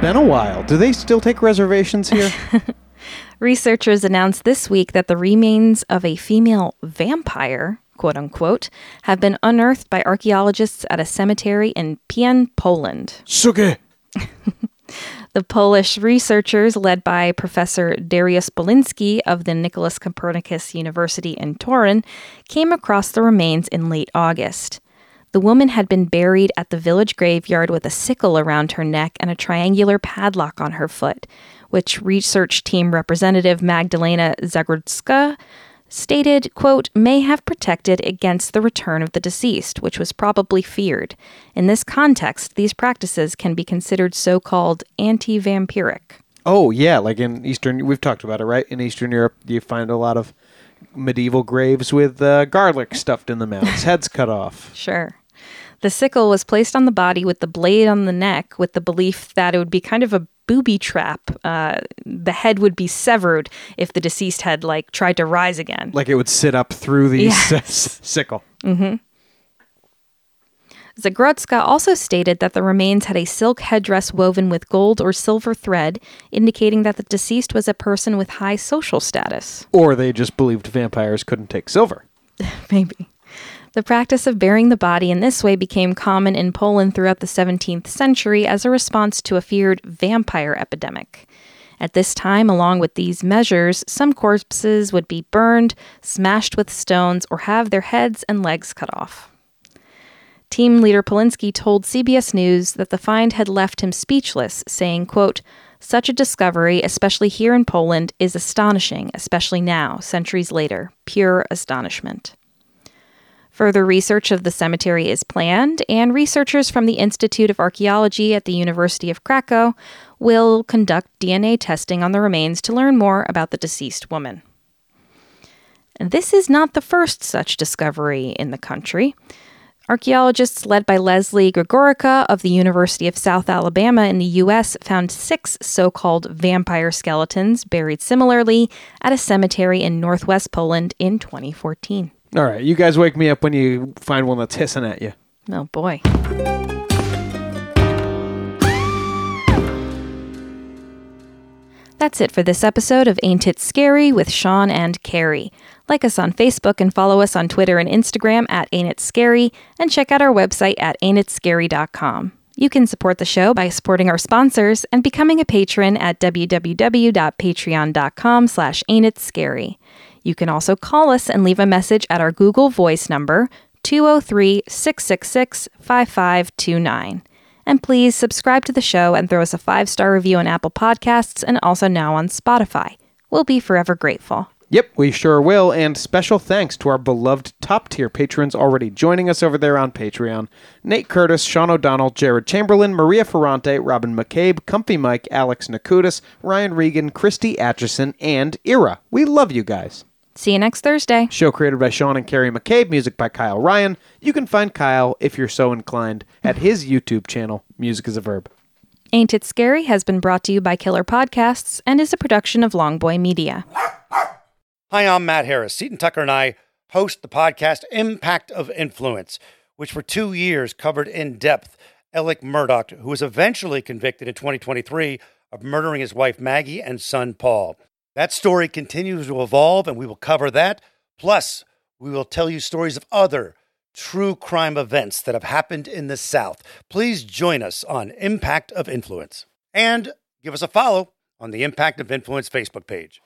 Been a while. Do they still take reservations here? Researchers announced this week that the remains of a female vampire, quote unquote, have been unearthed by archaeologists at a cemetery in Pien, Poland. Suge! The Polish researchers, led by Professor Dariusz Poliński of the Nicholas Copernicus University in Torun, came across the remains in late August. The woman had been buried at the village graveyard with a sickle around her neck and a triangular padlock on her foot, which research team representative Magdalena Zagrodzka stated, quote, may have protected against the return of the deceased, which was probably feared. In this context, these practices can be considered so-called anti-vampiric. oh, yeah, like in Eastern, we've talked about it, right? In Eastern Europe, you find a lot of medieval graves with uh, garlic stuffed in the mouths, heads cut off. Sure. The sickle was placed on the body with the blade on the neck with the belief that it would be kind of a booby trap. Uh, the head would be severed if the deceased had, like, tried to rise again. Like it would sit up through the Yes. s- sickle. Zagrodzka also stated that the remains had a silk headdress woven with gold or silver thread, indicating that the deceased was a person with high social status. Or they just believed vampires couldn't take silver. Maybe. The practice of burying the body in this way became common in Poland throughout the 17th century as a response to a feared vampire epidemic. At this time, along with these measures, some corpses would be burned, smashed with stones, or have their heads and legs cut off. Team leader Poliński told CBS News that the find had left him speechless, saying, quote, such a discovery, especially here in Poland, is astonishing, especially now, centuries later. Pure astonishment. Further research of the cemetery is planned, and researchers from the Institute of Archaeology at the University of Krakow will conduct DNA testing on the remains to learn more about the deceased woman. This is not the first such discovery in the country. Archaeologists led by Lesley Gregoricka of the University of South Alabama in the U.S. found six so called vampire skeletons buried similarly at a cemetery in northwest Poland in 2014. All right, you guys wake me up when you find one that's hissing at you. Oh boy. That's it for this episode of Ain't It Scary with Sean and Carrie. Like us on Facebook and follow us on Twitter and Instagram at Ain't It Scary, and check out our website at ain'titscary.com. You can support the show by supporting our sponsors and becoming a patron at www.patreon.com slash ain'titscary. You can also call us and leave a message at our Google Voice number, 203 666 5529. And please subscribe to the show and throw us a five star review on Apple Podcasts and also now on Spotify. We'll be forever grateful. Yep, we sure will. And special thanks to our beloved top tier patrons already joining us over there on Patreon Nate Curtis, Sean O'Donnell, Jared Chamberlain, Maria Ferrante, Robin McCabe, Comfy Mike, Alex Nakutis, Ryan Regan, Christy Atchison, and Ira. We love you guys. See you next Thursday. Show created by Sean and Carrie McCabe, music by Kyle Ryan. You can find Kyle, if you're so inclined, at his YouTube channel, Music is a Verb. Ain't It Scary has been brought to you by Killer Podcasts and is a production of Longboy Media. Hi, I'm Matt Harris. Seton Tucker and I host the podcast Impact of Influence, which for two years covered in depth Alec Murdaugh, who was eventually convicted in 2023 of murdering his wife Maggie and son Paul. That story continues to evolve, and we will cover that. Plus, we will tell you stories of other true crime events that have happened in the South. Please join us on Impact of Influence and give us a follow on the Impact of Influence Facebook page.